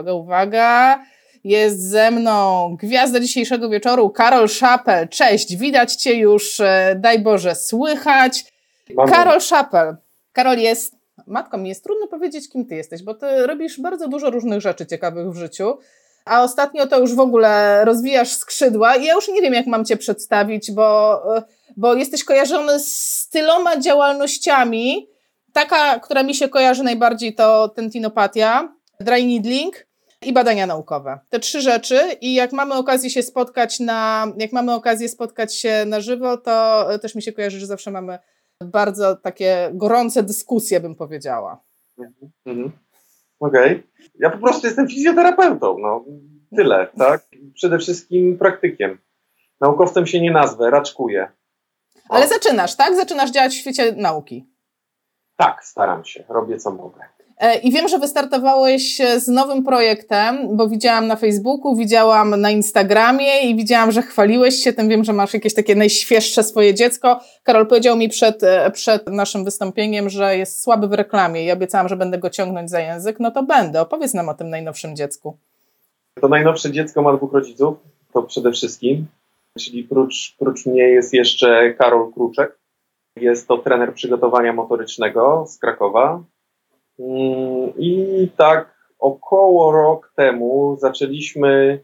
uwaga, uwaga. Jest ze mną gwiazda dzisiejszego wieczoru, Karol Szapel. Cześć, widać Cię już, e, daj Boże, słychać. Karol Szapel. Karol jest, matko mi jest trudno powiedzieć, kim Ty jesteś, bo Ty robisz bardzo dużo różnych rzeczy ciekawych w życiu, a ostatnio to już w ogóle rozwijasz skrzydła i ja już nie wiem, jak mam Cię przedstawić, bo, e, bo jesteś kojarzony z tyloma działalnościami. Taka, która mi się kojarzy najbardziej, to tentinopatia, dry needling, i badania naukowe. Te trzy rzeczy i jak mamy okazję się spotkać na, jak mamy okazję spotkać się na żywo, to też mi się kojarzy, że zawsze mamy bardzo takie gorące dyskusje, bym powiedziała. Mhm. Okej. Okay. Ja po prostu jestem fizjoterapeutą, no. Tyle, tak? Przede wszystkim praktykiem. Naukowcem się nie nazwę, raczkuję. Ale zaczynasz, tak? Zaczynasz działać w świecie nauki. Tak, staram się. Robię co mogę. E, I wiem, że wystartowałeś z nowym projektem, bo widziałam na Facebooku, widziałam na Instagramie i widziałam, że chwaliłeś się tym. Wiem, że masz jakieś takie najświeższe swoje dziecko. Karol powiedział mi przed, e, przed naszym wystąpieniem, że jest słaby w reklamie i obiecałam, że będę go ciągnąć za język. No to będę. Opowiedz nam o tym najnowszym dziecku. To najnowsze dziecko ma dwóch rodziców, to przede wszystkim. Czyli prócz, prócz mnie jest jeszcze Karol Kruczek. Jest to trener przygotowania motorycznego z Krakowa I tak około rok temu zaczęliśmy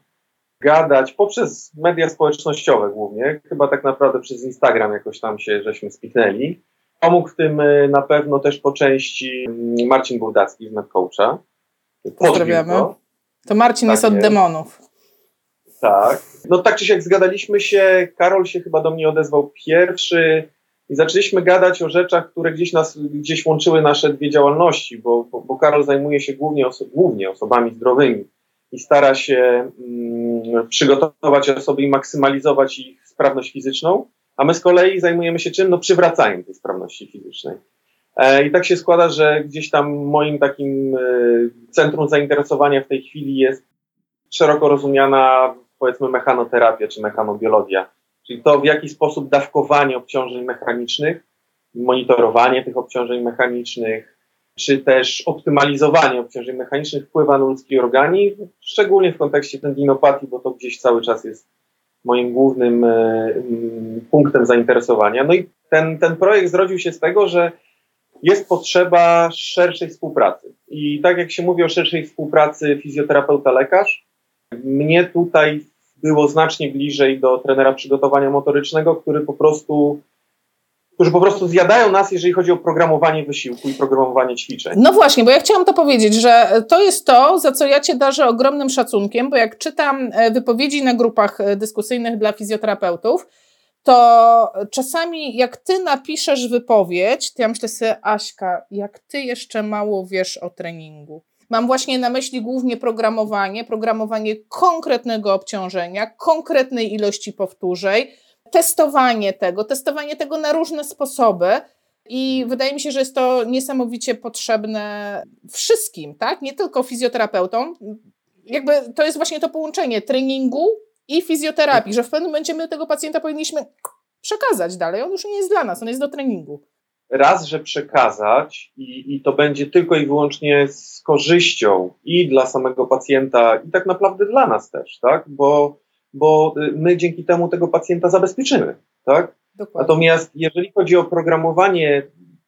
gadać poprzez media społecznościowe głównie, chyba tak naprawdę przez Instagram jakoś tam się żeśmy spiknęli. Pomógł w tym y, na pewno też po części mm, Marcin Bułdacki z MedCoacha. Pozdrawiamy. To Marcin tak jest od jest. demonów. Tak. No tak czy siak zgadaliśmy się, Karol się chyba do mnie odezwał pierwszy, i zaczęliśmy gadać o rzeczach, które gdzieś nas, gdzieś łączyły nasze dwie działalności, bo, bo, bo Karol zajmuje się głównie, oso głównie osobami zdrowymi i stara się mm, przygotować osoby i maksymalizować ich sprawność fizyczną, a my z kolei zajmujemy się czym? No przywracaniem tej sprawności fizycznej. E, I tak się składa, że gdzieś tam moim takim e, centrum zainteresowania w tej chwili jest szeroko rozumiana, powiedzmy, mechanoterapia czy mechanobiologia czyli to w jaki sposób dawkowanie obciążeń mechanicznych, monitorowanie tych obciążeń mechanicznych, czy też optymalizowanie obciążeń mechanicznych wpływa na ludzki organizm, szczególnie w kontekście tendinopatii, bo to gdzieś cały czas jest moim głównym mm, punktem zainteresowania. No i ten, ten projekt zrodził się z tego, że jest potrzeba szerszej współpracy. I tak jak się mówi o szerszej współpracy fizjoterapeuta-lekarz, mnie tutaj było znacznie bliżej do trenera przygotowania motorycznego, który po prostu którzy po prostu zjadają nas, jeżeli chodzi o programowanie wysiłku i programowanie ćwiczeń. No właśnie, bo ja chciałam to powiedzieć, że to jest to, za co ja Cię darzę ogromnym szacunkiem, bo jak czytam e, wypowiedzi na grupach e, dyskusyjnych dla fizjoterapeutów, to czasami jak Ty napiszesz wypowiedź, to ja myślę sobie, Aśka, jak Ty jeszcze mało wiesz o treningu. Mam właśnie na myśli głównie programowanie, programowanie konkretnego obciążenia, konkretnej ilości powtórzeń, testowanie tego, testowanie tego na różne sposoby. I wydaje mi się, że jest to niesamowicie potrzebne wszystkim, tak? Nie tylko fizjoterapeutom. Jakby to jest właśnie to połączenie treningu i fizjoterapii, że w pewnym momencie my tego pacjenta powinniśmy przekazać dalej. On już nie jest dla nas, on jest do treningu raz, że przekazać i, i to będzie tylko i wyłącznie z korzyścią i dla samego pacjenta, i tak naprawdę dla nas też, tak? Bo, bo my dzięki temu tego pacjenta zabezpieczymy, tak? Dokładnie. Natomiast jeżeli chodzi o programowanie,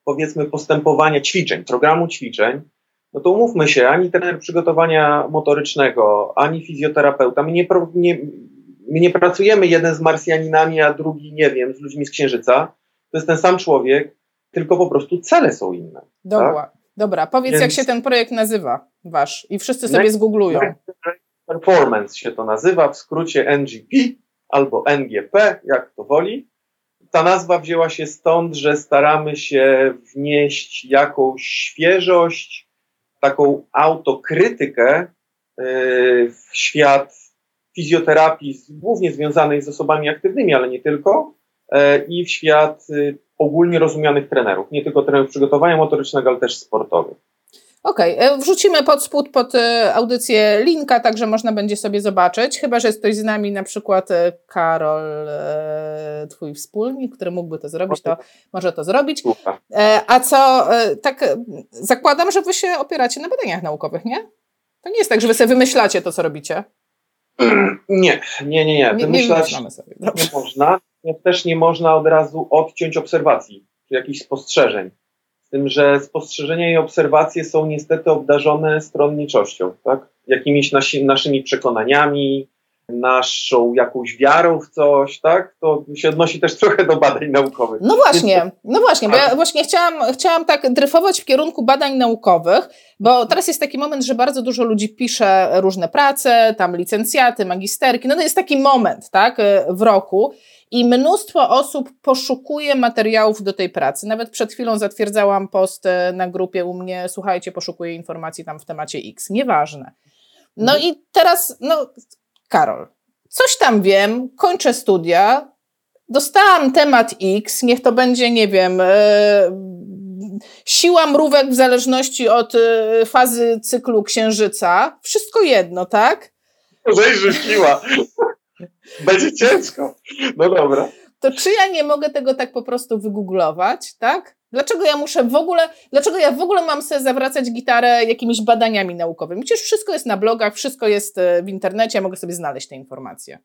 powiedzmy, postępowania ćwiczeń, programu ćwiczeń, no to umówmy się, ani trener przygotowania motorycznego, ani fizjoterapeuta, my nie, nie, my nie pracujemy jeden z Marsjaninami, a drugi, nie wiem, z ludźmi z Księżyca. To jest ten sam człowiek, tylko po prostu cele są inne. Dobra, tak? dobra. powiedz Więc... jak się ten projekt nazywa wasz i wszyscy sobie zgooglują. Performance się to nazywa, w skrócie NGP albo NGP, jak to woli. Ta nazwa wzięła się stąd, że staramy się wnieść jakąś świeżość, taką autokrytykę yy, w świat fizjoterapii, głównie związanej z osobami aktywnymi, ale nie tylko, i w świat yy, ogólnie rozumianych trenerów, nie tylko trenerów przygotowania motorycznego, ale też sportowych. Okej, okay. E, wrzucimy pod spód, pod e, audycję linka, także można będzie sobie zobaczyć. Chyba, że jest ktoś z nami, na przykład e, Karol, twój wspólnik, który mógłby to zrobić, to może to zrobić. A co, tak zakładam, że wy się opieracie na badaniach naukowych, nie? To nie jest tak, że wy sobie wymyślacie to, co robicie? Nie, nie, nie, nie. Wymyślać nie, nie, nie można. Też nie można od razu odciąć obserwacji, czy jakichś spostrzeżeń. Z tym, że spostrzeżenia i obserwacje są niestety obdarzone stronniczością, tak? Jakimiś nasi, naszymi przekonaniami, naszą jakąś wiarą w coś, tak? To się odnosi też trochę do badań naukowych. No właśnie, no właśnie, bo ja właśnie chciałam, chciałam tak dryfować w kierunku badań naukowych, bo teraz jest taki moment, że bardzo dużo ludzi pisze różne prace, tam licencjaty, magisterki, no to jest taki moment, tak, w roku i mnóstwo osób poszukuje materiałów do tej pracy. Nawet przed chwilą zatwierdzałam post na grupie u mnie, słuchajcie, poszukuję informacji tam w temacie X, nieważne. No mhm. i teraz, no Karol, coś tam wiem, kończę studia, dostałam temat X, niech to będzie, nie wiem, yy, siła mrówek w zależności od yy, fazy cyklu księżyca. Wszystko jedno, tak? Zajrzyj siła. Będzie ciężko. No dobra. To czy ja nie mogę tego tak po prostu wygooglować, tak? Dlaczego ja muszę w ogóle, dlaczego ja w ogóle mam sobie zawracać gitarę jakimiś badaniami naukowymi? Przecież wszystko jest na blogach, wszystko jest e, w internecie, ja mogę sobie znaleźć te informacje.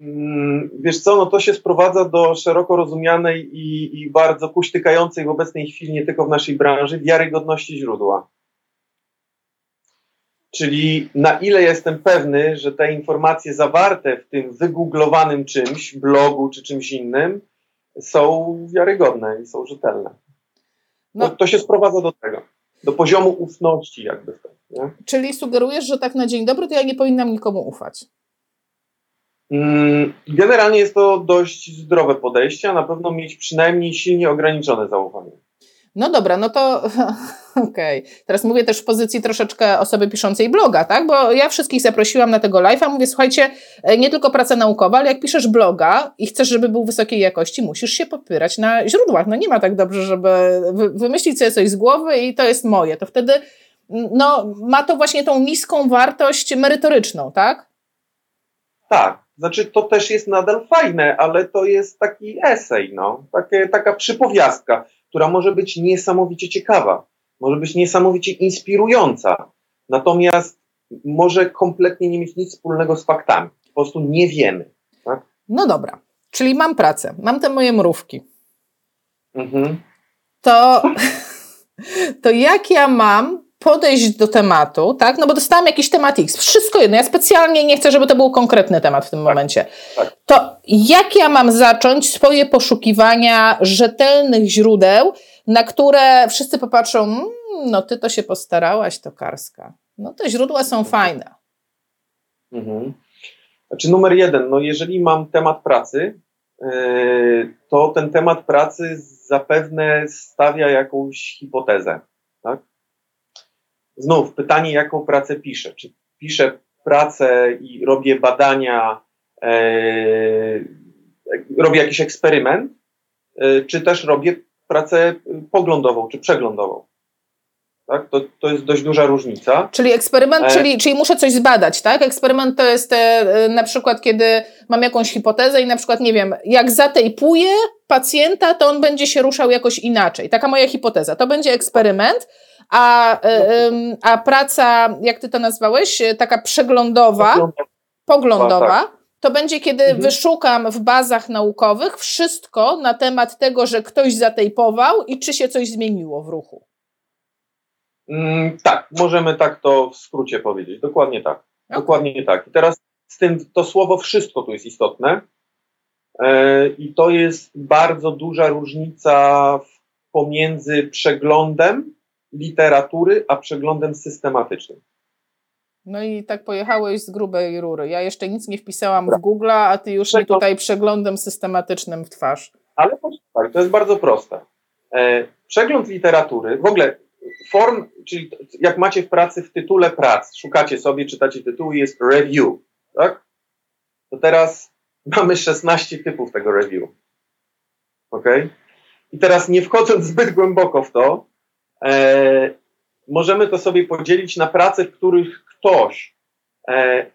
Mm, wiesz co, no to się sprowadza do szeroko rozumianej i, i bardzo kuśtykającej w obecnej chwili, nie tylko w naszej branży, wiarygodności źródła. Czyli na ile jestem pewny, że te informacje zawarte w tym wygooglowanym czymś, blogu czy czymś innym, są wiarygodne i są rzetelne. No. To, to się sprowadza do tego, do poziomu ufności jakby. Nie? Czyli sugerujesz, że tak na dzień dobry to ja nie powinnam nikomu ufać? Mm, generalnie jest to dość zdrowe podejście, a na pewno mieć przynajmniej silnie ograniczone zaufanie. No dobra, no to okej. Okay. Teraz mówię też w pozycji troszeczkę osoby piszącej bloga, tak? Bo ja wszystkich zaprosiłam na tego live'a, mówię, słuchajcie, e, nie tylko praca naukowa, ale jak piszesz bloga i chcesz, żeby był wysokiej jakości, musisz się popierać na źródłach. No nie ma tak dobrze, żeby wymyślić sobie coś z głowy i to jest moje. To wtedy no, ma to właśnie tą niską wartość merytoryczną, tak? Tak. Znaczy, to też jest nadal fajne, ale to jest taki esej, no. Takie, taka przypowiastka która może być niesamowicie ciekawa, może być niesamowicie inspirująca, natomiast może kompletnie nie mieć nic wspólnego z faktami. Po prostu nie wiemy. Tak? No dobra, czyli mam pracę, mam te moje mrówki. Mhm. To, to jak ja mam podejść do tematu, tak? No bo dostałam jakiś temat X, wszystko jedno. Ja specjalnie nie chcę, żeby to był konkretny temat w tym tak, momencie. Tak. To jak ja mam zacząć swoje poszukiwania rzetelnych źródeł, na które wszyscy popatrzą, mmm, no ty to się postarałaś, to Karska. No te źródła są fajne. Mhm. Znaczy numer jeden, no jeżeli mam temat pracy, yy, to ten temat pracy zapewne stawia jakąś hipotezę, tak? Znów pytanie, jaką pracę piszę. Czy piszę pracę i robię badania, e, robię jakiś eksperyment, e, czy też robię pracę poglądową, czy przeglądową. Tak? To, to jest dość duża różnica. Czyli eksperyment, e... czyli, czyli muszę coś zbadać, tak? Eksperyment to jest e, na przykład, kiedy mam jakąś hipotezę i na przykład, nie wiem, jak zatejpuję pacjenta, to on będzie się ruszał jakoś inaczej. Taka moja hipoteza. To będzie eksperyment, a, no. a praca, jak ty to nazwałeś, taka przeglądowa, poglądowa, tak. to będzie, kiedy mhm. wyszukam w bazach naukowych wszystko na temat tego, że ktoś zatejpował i czy się coś zmieniło w ruchu. Mm, tak, możemy tak to w skrócie powiedzieć. Dokładnie tak. Okay. Dokładnie tak. I teraz z tym to słowo wszystko tu jest istotne. E, I to jest bardzo duża różnica pomiędzy przeglądem literatury, a przeglądem systematycznym. No i tak pojechałeś z grubej rury. Ja jeszcze nic nie wpisałam w Google, a ty już mi tutaj przeglądem systematycznym w twarz. Ale tak, to jest bardzo proste. E, przegląd literatury, w ogóle form, czyli jak macie w pracy w tytule prac, szukacie sobie, czytacie tytuł jest review, tak? To teraz mamy 16 typów tego review. Ok? I teraz nie wchodząc zbyt głęboko w to, e, możemy to sobie podzielić na prace, w których ktoś e,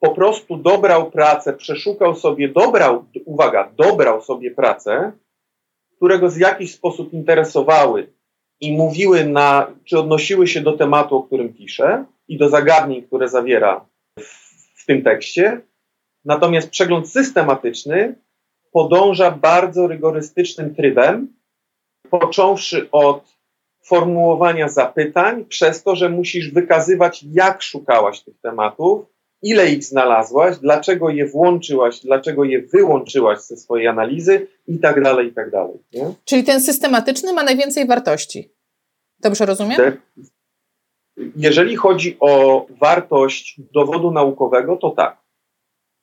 po prostu dobrał pracę, przeszukał sobie, dobrał, uwaga, dobrał sobie pracę, które go w jakiś sposób interesowały i mówiły na, czy odnosiły się do tematu, o którym pisze, i do zagadnień, które zawiera w, w tym tekście. Natomiast przegląd systematyczny podąża bardzo rygorystycznym trybem, począwszy od formułowania zapytań, przez to, że musisz wykazywać, jak szukałaś tych tematów, ile ich znalazłaś, dlaczego je włączyłaś, dlaczego je wyłączyłaś ze swojej analizy i tak dalej, i tak dalej. Nie? Czyli ten systematyczny ma najwięcej wartości. Dobrze rozumiem? Te, jeżeli chodzi o wartość dowodu naukowego, to tak.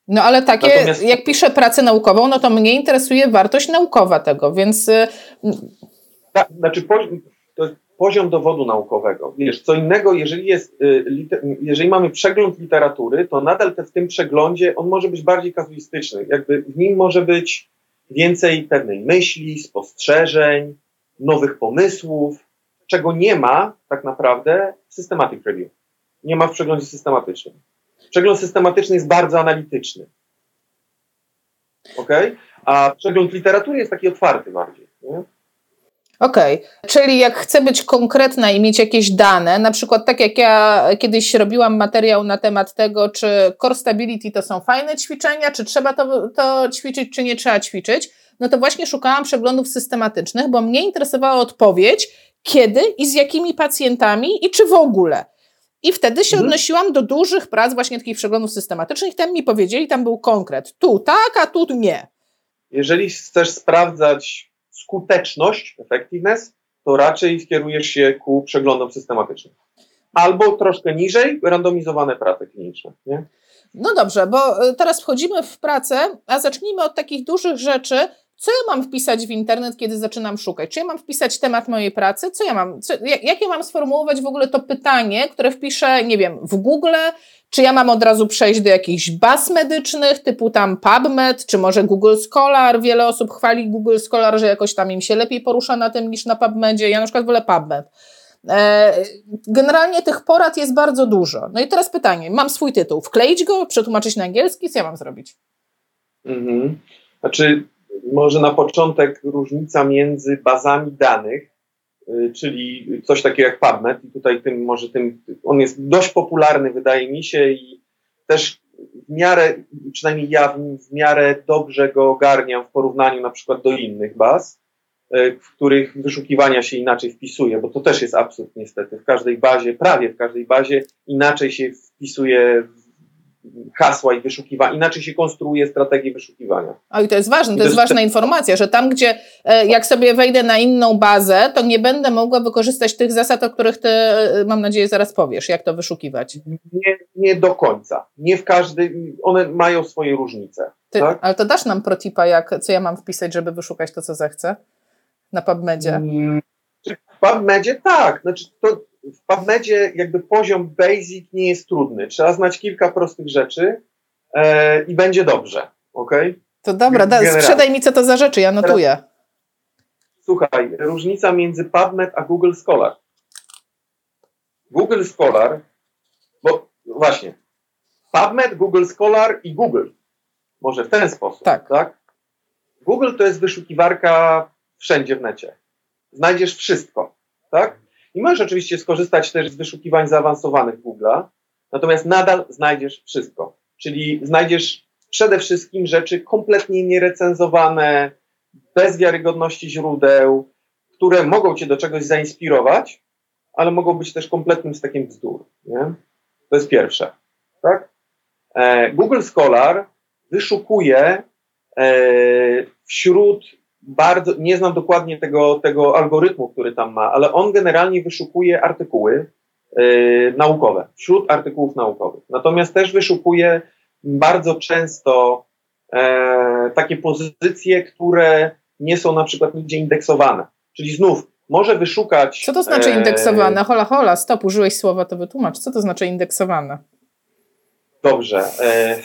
No ale takie, Natomiast... jak piszę pracę naukową, no to mnie interesuje wartość naukowa tego, więc... Y, tak, znaczy to poziom dowodu naukowego. Wiesz, co innego, jeżeli, jest, y, jeżeli mamy przegląd literatury, to nadal te, w tym przeglądzie on może być bardziej kazuistyczny. Jakby w nim może być więcej pewnej myśli, spostrzeżeń, nowych pomysłów, czego nie ma tak naprawdę w Systematic Review. Nie ma w przeglądzie systematycznym. Przegląd systematyczny jest bardzo analityczny. Ok? A przegląd literatury jest taki otwarty bardziej. Nie? Okej, okay. czyli jak chcę być konkretna i mieć jakieś dane, na przykład tak jak ja kiedyś robiłam materiał na temat tego, czy core stability to są fajne ćwiczenia, czy trzeba to, to ćwiczyć, czy nie trzeba ćwiczyć, no to właśnie szukałam przeglądów systematycznych, bo mnie interesowała odpowiedź, kiedy i z jakimi pacjentami i czy w ogóle. I wtedy się mhm. odnosiłam do dużych prac, właśnie takich przeglądów systematycznych. Tam mi powiedzieli, tam był konkret. Tu tak, a tu nie. Jeżeli chcesz sprawdzać skuteczność, effectiveness, to raczej skierujesz się ku przeglądom systematycznym. Albo troszkę niżej, randomizowane prace kliniczne. Nie? No dobrze, bo y, teraz wchodzimy w pracę, a zacznijmy od takich dużych rzeczy, co ja mam wpisać w internet, kiedy zaczynam szukać? Czy ja mam wpisać temat mojej pracy? Co ja mam, co, jak, jak ja mam sformułować w ogóle to pytanie, które wpiszę, nie wiem, w Google? Czy ja mam od razu przejść do jakichś baz medycznych, typu tam PubMed, czy może Google Scholar? Wiele osób chwali Google Scholar, że jakoś tam im się lepiej porusza na tym niż na PubMedzie. Ja na przykład wolę PubMed. E, generalnie tych porad jest bardzo dużo. No i teraz pytanie, mam swój tytuł, wkleić go, przetłumaczyć na angielski, co ja mam zrobić? Mhm. Znaczy, może na początek różnica między bazami danych, czyli coś takiego jak PubMed i tutaj tym może tym, on jest dość popularny wydaje mi się i też w miarę, przynajmniej ja w miarę dobrze go ogarniam w porównaniu na przykład do innych baz, y, w których wyszukiwania się inaczej wpisuje, bo to też jest absurd niestety. W każdej bazie, prawie w każdej bazie inaczej się wpisuje hasła i wyszukiwania, inaczej się konstruuje strategię wyszukiwania. O i to jest ważne, to jest ważna informacja, że tam, gdzie e, jak sobie wejdę na inną bazę, to nie będę mogła wykorzystać tych zasad, o których ty, e, mam nadzieję, zaraz powiesz, jak to wyszukiwać. Nie, nie do końca. Nie w każdym, one mają swoje różnice. Ty, tak? Ale to dasz nam protipa, jak, co ja mam wpisać, żeby wyszukać to, co zechcę na PubMedzie? Hmm, w PubMedzie tak, znaczy to w PubMedzie jakby poziom basic nie jest trudny. Trzeba znać kilka prostych rzeczy e, i będzie dobrze, ok? To dobra, da, sprzedaj mi co to za rzeczy, ja notuję. Słuchaj, różnica między PubMed a Google Scholar. Google Scholar, bo właśnie, PubMed, Google Scholar i Google. Może w ten sposób, tak? tak? Google to jest wyszukiwarka wszędzie w necie. Znajdziesz wszystko, tak? I możesz oczywiście skorzystać też z wyszukiwań zaawansowanych Google'a, natomiast nadal znajdziesz wszystko. Czyli znajdziesz przede wszystkim rzeczy kompletnie nierecenzowane, bez wiarygodności źródeł, które mogą cię do czegoś zainspirować, ale mogą być też kompletnym stakiem bzdur. Nie? To jest pierwsze. Tak? E, Google Scholar wyszukuje e, wśród bardzo, nie znam dokładnie tego, tego algorytmu, który tam ma, ale on generalnie wyszukuje artykuły yy, naukowe, wśród artykułów naukowych. Natomiast też wyszukuje bardzo często e, takie pozycje, które nie są na przykład nigdzie indeksowane. Czyli znów może wyszukać. Co to znaczy e, indeksowane? Hola, hola, stop, użyłeś słowa, to wytłumacz. Co to znaczy indeksowane? Dobrze. E,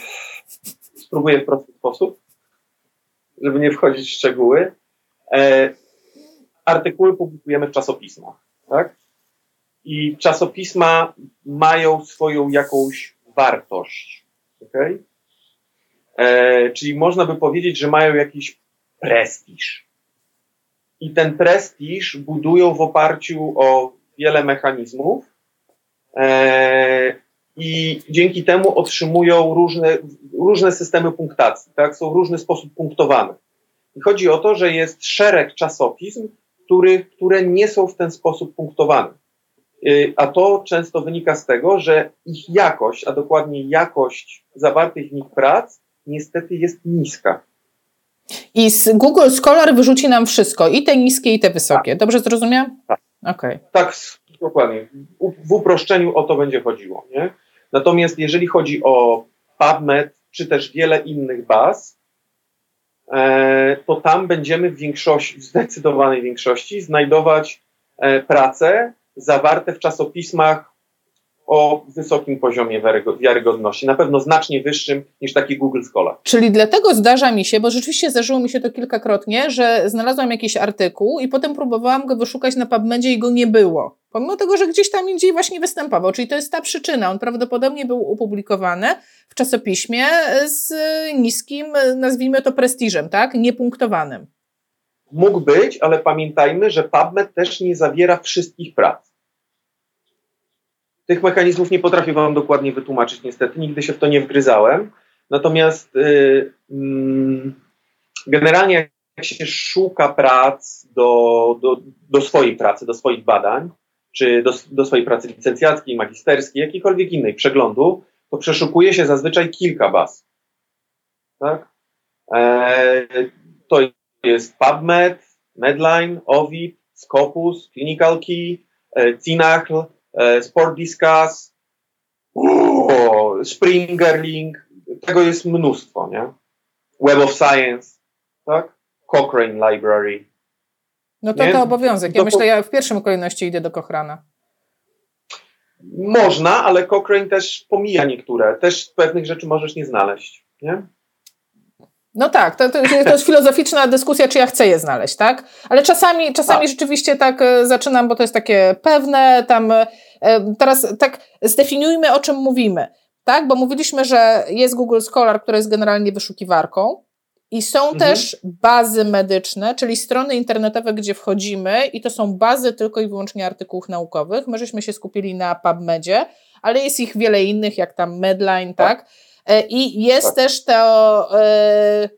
spróbuję w prosty sposób żeby nie wchodzić w szczegóły, e, artykuły publikujemy w czasopismach, tak? I czasopisma mają swoją jakąś wartość, okay? E, czyli można by powiedzieć, że mają jakiś prestiż. I ten prestiż budują w oparciu o wiele mechanizmów, e, i dzięki temu otrzymują różne, różne systemy punktacji, tak? są w różny sposób punktowane. I chodzi o to, że jest szereg czasopism, który, które nie są w ten sposób punktowane. Y, a to często wynika z tego, że ich jakość, a dokładnie jakość zawartych w nich prac, niestety jest niska. I z Google Scholar wyrzuci nam wszystko, i te niskie, i te wysokie. Tak. Dobrze zrozumiałem? Tak. Okay. Tak, dokładnie. W uproszczeniu o to będzie chodziło. Nie? Natomiast jeżeli chodzi o PubMed, czy też wiele innych baz, e, to tam będziemy w większości, w zdecydowanej większości znajdować e, prace zawarte w czasopismach o wysokim poziomie wiarygodności, na pewno znacznie wyższym niż taki Google Scholar. Czyli dlatego zdarza mi się, bo rzeczywiście zdarzyło mi się to kilkakrotnie, że znalazłam jakiś artykuł i potem próbowałam go wyszukać na PubMedzie i go nie było. Pomimo tego, że gdzieś tam indziej właśnie występował. Czyli to jest ta przyczyna. On prawdopodobnie był opublikowany w czasopiśmie z niskim, nazwijmy to prestiżem, tak? Niepunktowanym. Mógł być, ale pamiętajmy, że PubMed też nie zawiera wszystkich prac. Tych mechanizmów nie potrafię Wam dokładnie wytłumaczyć, niestety, nigdy się w to nie wgryzałem. Natomiast yy, generalnie, jak się szuka prac do, do, do swojej pracy, do swoich badań, czy do, do swojej pracy licencjackiej, magisterskiej, jakiejkolwiek innej przeglądu, to przeszukuje się zazwyczaj kilka baz. Tak? E, to jest PubMed, Medline, Ovid, Scopus, Clinical Key, e, Cinacl, e, Sport Discuss, Springerling, tego jest mnóstwo, nie? Web of Science, tak? Cochrane Library. No to nie? to obowiązek. Ja to, myślę, ja w pierwszym kolejności idę do Cochrana. Można, ale Cochrane też pomija niektóre. Też pewnych rzeczy możesz nie znaleźć, nie? No tak, to, to, to, jest filozoficzna dyskusja, czy ja chcę je znaleźć, tak? Ale czasami, czasami tak. rzeczywiście tak e, zaczynam, bo to jest takie pewne, tam e, teraz tak zdefiniujmy, o czym mówimy, tak? Bo mówiliśmy, że jest Google Scholar, która jest generalnie wyszukiwarką i są mhm. też bazy medyczne, czyli strony internetowe, gdzie wchodzimy i to są bazy tylko i wyłącznie artykułów naukowych. My żeśmy się skupili na PubMedzie, ale jest ich wiele innych, jak tam Medline, tak? tak? E, I jest tak. też to, e,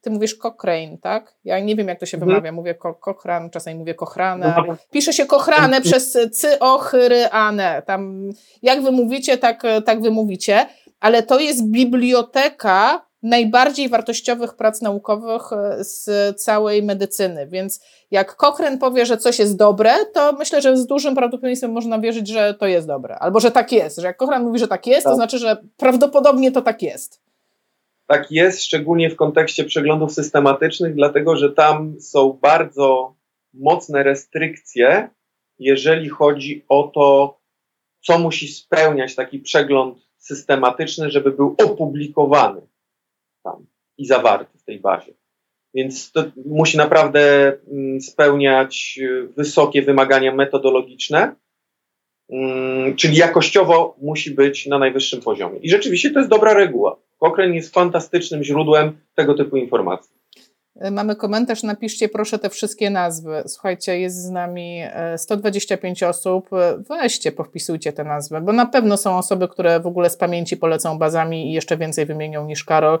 ty mówisz Cochrane, tak? Ja nie wiem, jak to się mhm. wymawia. Mówię Cochran, czasami mówię Cochrane. No, Pisze się Cochrane przez cy, ochyry, ane. Tam, jak wy mówicie, tak, tak wy mówicie. Ale to jest biblioteka najbardziej wartościowych prac naukowych e, z całej medycyny. Więc jak Cochrane powie, że coś jest dobre, to myślę, że z dużym prawdopodobieństwem można wierzyć, że to jest dobre. Albo że tak jest. Że jak Cochrane mówi, że tak jest, to tak. znaczy, że prawdopodobnie to tak jest. Tak jest, szczególnie w kontekście przeglądów systematycznych, dlatego że tam są bardzo mocne restrykcje, jeżeli chodzi o to, co musi spełniać taki przegląd systematyczny, żeby był opublikowany tam i zawarty w tej bazie. Więc to musi naprawdę mm, spełniać y, wysokie wymagania metodologiczne, mm, czyli jakościowo musi być na najwyższym poziomie. I rzeczywiście to jest dobra reguła. Cochrane jest fantastycznym źródłem tego typu informacji. Y, mamy komentarz, napiszcie proszę te wszystkie nazwy. Słuchajcie, jest z nami 125 y, osób. Weźcie, powpisujcie te nazwy, bo na pewno są osoby, które w ogóle z pamięci polecą bazami i jeszcze więcej wymienią niż Karol.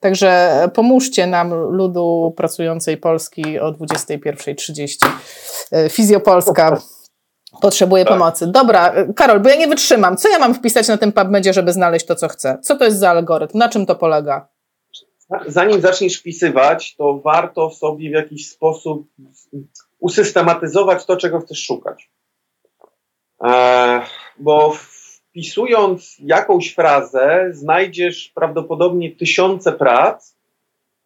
Także pomóżcie nam, ludu pracującej Polski o 21.30. E, Fizjopolska potrzebuje tak. pomocy. Dobra, Karol, bo ja nie wytrzymam. Co ja mam wpisać na tym PubMedzie, żeby znaleźć to, co chcę? Co to jest za algorytm? Na czym to polega? Zanim zaczniesz wpisywać, to warto sobie w jakiś sposób usystematyzować to, czego chcesz szukać. E, bo wpisując jakąś frazę, znajdziesz prawdopodobnie tysiące prac,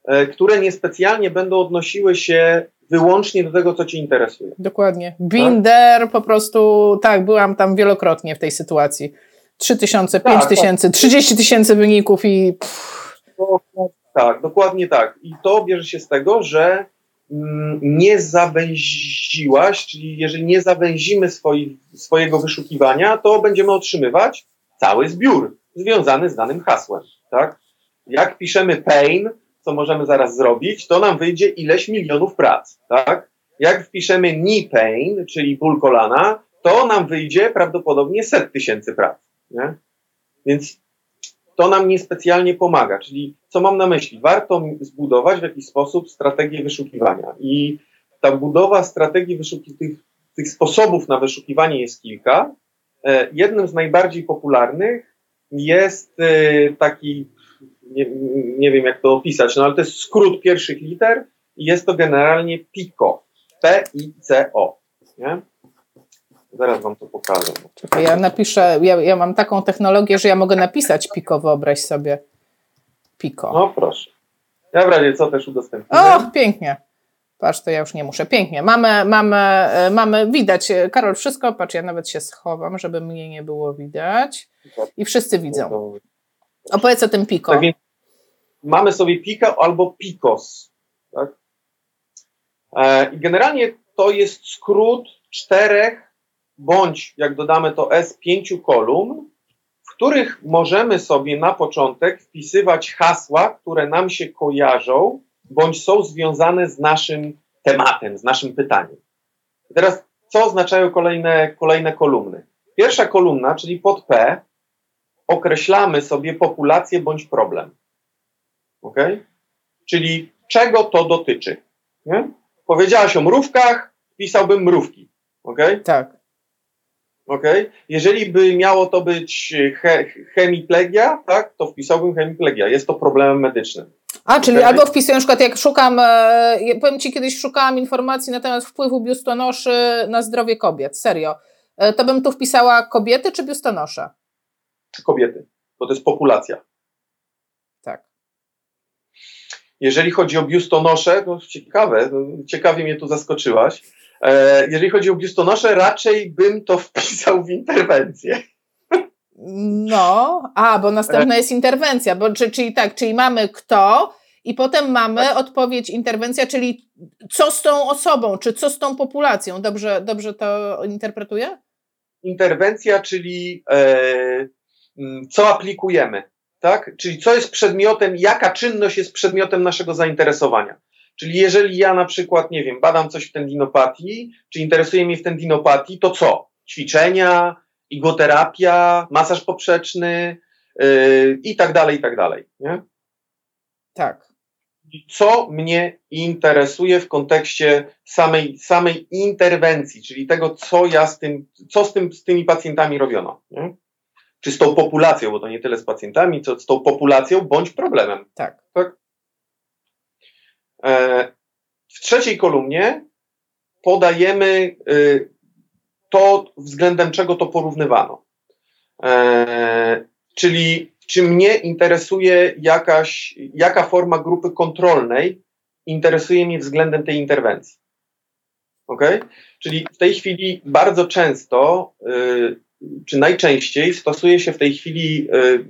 e, które niespecjalnie będą odnosiły się wyłącznie do tego, co Cię interesuje. Dokładnie. Binder tak? po prostu, tak, byłam tam wielokrotnie w tej sytuacji. 3 tysiące, 5 tak, tysięcy, tak. 30 tysięcy wyników i. Tak, dokładnie tak. I to bierze się z tego, że nie zawęziłaś, czyli jeżeli nie zawęzimy swoi, swojego wyszukiwania, to będziemy otrzymywać cały zbiór związany z danym hasłem. Tak? Jak piszemy pain, co możemy zaraz zrobić, to nam wyjdzie ileś milionów prac. Tak? Jak wpiszemy knee pain, czyli ból kolana, to nam wyjdzie prawdopodobnie set tysięcy prac. Nie? Więc to nam niespecjalnie pomaga. Czyli co mam na myśli? Warto zbudować w jakiś sposób strategię wyszukiwania. I ta budowa strategii wyszukiwania, tych, tych sposobów na wyszukiwanie jest kilka. E, jednym z najbardziej popularnych jest e, taki, nie, nie wiem jak to opisać, no ale to jest skrót pierwszych liter i jest to generalnie PICO. P-I-C-O. Nie? Zaraz wam to pokażę. Czekaj, ja napiszę, ja, ja mam taką technologię, że ja mogę napisać Pico, wyobraź sobie. Pico. No proszę. Ja w razie co też udostępnię. O, pięknie. Patrz, to ja już nie muszę. Pięknie. Mamy, mamy, e, mamy, widać, e, Karol, wszystko. Patrz, ja nawet się schowam, żeby mnie nie było widać. I wszyscy widzą. Opowiedz o tym Pico. Tak więc mamy sobie Pika albo Picos. Tak? E, I generalnie to jest skrót czterech bądź jak dodamy to S, pięciu kolumn, w których możemy sobie na początek wpisywać hasła, które nam się kojarzą, bądź są związane z naszym tematem, z naszym pytaniem. Teraz, co oznaczają kolejne, kolejne kolumny? Pierwsza kolumna, czyli pod P, określamy sobie populację bądź problem. Ok? Czyli czego to dotyczy? Nie? Powiedziałaś o mrówkach, pisałbym mrówki. Ok? Tak. Okay? Jeżeli by miało to być he, chemiplegia, tak, to wpisałbym chemiplegia. Jest to problemem medycznym. A, czyli okay? albo wpisuję na przykład, jak szukam, e, powiem Ci, kiedyś szukałam informacji na temat wpływu biustonoszy na zdrowie kobiet, serio. E, to bym tu wpisała kobiety czy biustonosze? Kobiety, bo to jest populacja. Tak. Jeżeli chodzi o biustonosze, to ciekawe, ciekawie mnie tu zaskoczyłaś. E, jeżeli chodzi o biustonosze, raczej bym to wpisał w interwencję. No, a, bo następna jest interwencja, bo, czyli tak, czyli mamy kto i potem mamy tak. odpowiedź interwencja, czyli co z tą osobą, czy co z tą populacją. Dobrze, dobrze to interpretuję? Interwencja, czyli e, co aplikujemy, tak? Czyli co jest przedmiotem, jaka czynność jest przedmiotem naszego zainteresowania. Czyli jeżeli ja na przykład, nie wiem, badam coś w tendinopatii, czy interesuje mnie w tendinopatii, to co? Ćwiczenia, igoterapia, masaż poprzeczny yy, i tak dalej, i tak dalej. Nie? Tak. Co mnie interesuje w kontekście samej, samej interwencji, czyli tego, co ja z tym, co z, tym, z tymi pacjentami robiono. Nie? Czy z tą populacją, bo to nie tyle z pacjentami, co z tą populacją bądź problemem. Tak. tak? E, w trzeciej kolumnie podajemy y, to, względem czego to porównywano. E, czyli czy mnie interesuje jakaś, jaka forma grupy kontrolnej interesuje mnie względem tej interwencji. Ok? Czyli w tej chwili bardzo często, y, czy najczęściej stosuje się w tej chwili y,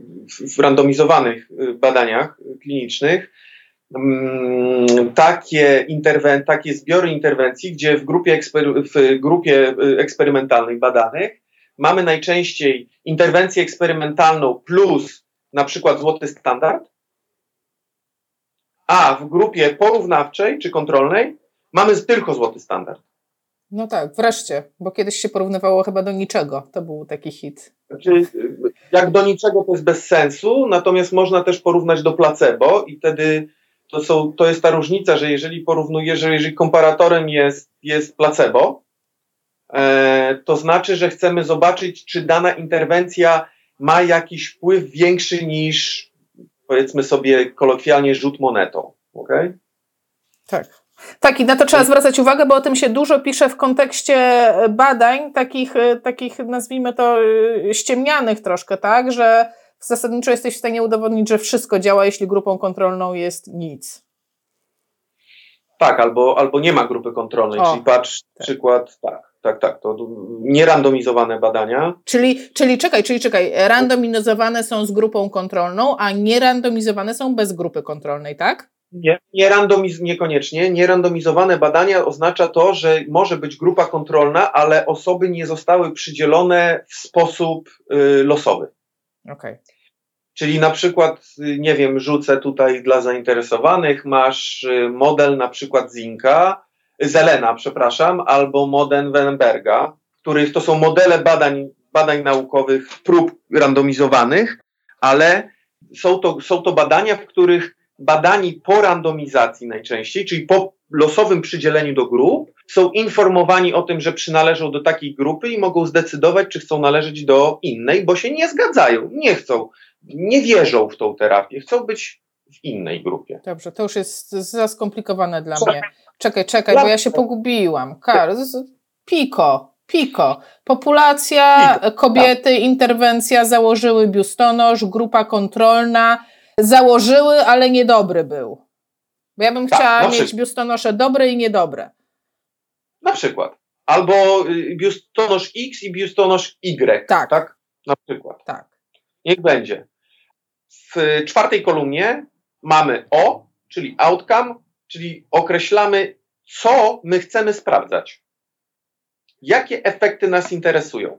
w randomizowanych badaniach klinicznych takie, interwen- takie zbiory interwencji, gdzie w grupie, ekspery- w grupie y, eksperymentalnej badanych mamy najczęściej interwencję eksperymentalną plus na przykład złoty standard, a w grupie porównawczej czy kontrolnej mamy tylko złoty standard. No tak, wreszcie, bo kiedyś się porównywało chyba do niczego. To był taki hit. Znaczy, jak do niczego to jest bez sensu, natomiast można też porównać do placebo i wtedy to, są, to jest ta różnica, że jeżeli porównujesz, że jeżeli komparatorem jest, jest placebo, e, to znaczy, że chcemy zobaczyć, czy dana interwencja ma jakiś wpływ większy niż powiedzmy sobie kolokwialnie rzut monetą. Okay? Tak. Tak, i na to trzeba zwracać uwagę, bo o tym się dużo pisze w kontekście badań, takich, takich nazwijmy to ściemnianych troszkę, tak, że zasadniczo jesteś w stanie udowodnić, że wszystko działa, jeśli grupą kontrolną jest nic. Tak, albo, albo nie ma grupy kontrolnej, o, czyli patrz tak. przykład, tak, tak, tak, to nierandomizowane badania. Czyli, czyli czekaj, czyli czekaj, randomizowane są z grupą kontrolną, a nierandomizowane są bez grupy kontrolnej, tak? Nie, nie randomiz, niekoniecznie. Nierandomizowane badania oznacza to, że może być grupa kontrolna, ale osoby nie zostały przydzielone w sposób y, losowy. Okay. Czyli na przykład, nie wiem, rzucę tutaj dla zainteresowanych, masz y, model na przykład Zinka, Zelena, przepraszam, albo model Wenberga, których to są modele badań, badań naukowych, prób randomizowanych, ale są to, są to badania, w których badani po randomizacji najczęściej, czyli po losowym przydzieleniu do grup, są informowani o tym, że przynależą do takiej grupy i mogą zdecydować, czy chcą należeć do innej, bo się nie zgadzają, nie chcą, nie wierzą w tą terapię, chcą być w innej grupie. Dobrze, to już jest za skomplikowane dla mnie. Czekaj, czekaj, bo ja się pogubiłam. Kar, piko, piko. Populacja, piko. kobiety, tak. interwencja, założyły biustonosz, grupa kontrolna, założyły, ale niedobry był. Bo ja bym tak, chciała mieć biustonosze dobre i niedobre. Na przykład. Albo y, biustonosz X i biustonosz Y. Tak. tak? Na przykład. Tak. Niech będzie. W czwartej kolumnie mamy O, czyli outcome, czyli określamy, co my chcemy sprawdzać. Jakie efekty nas interesują.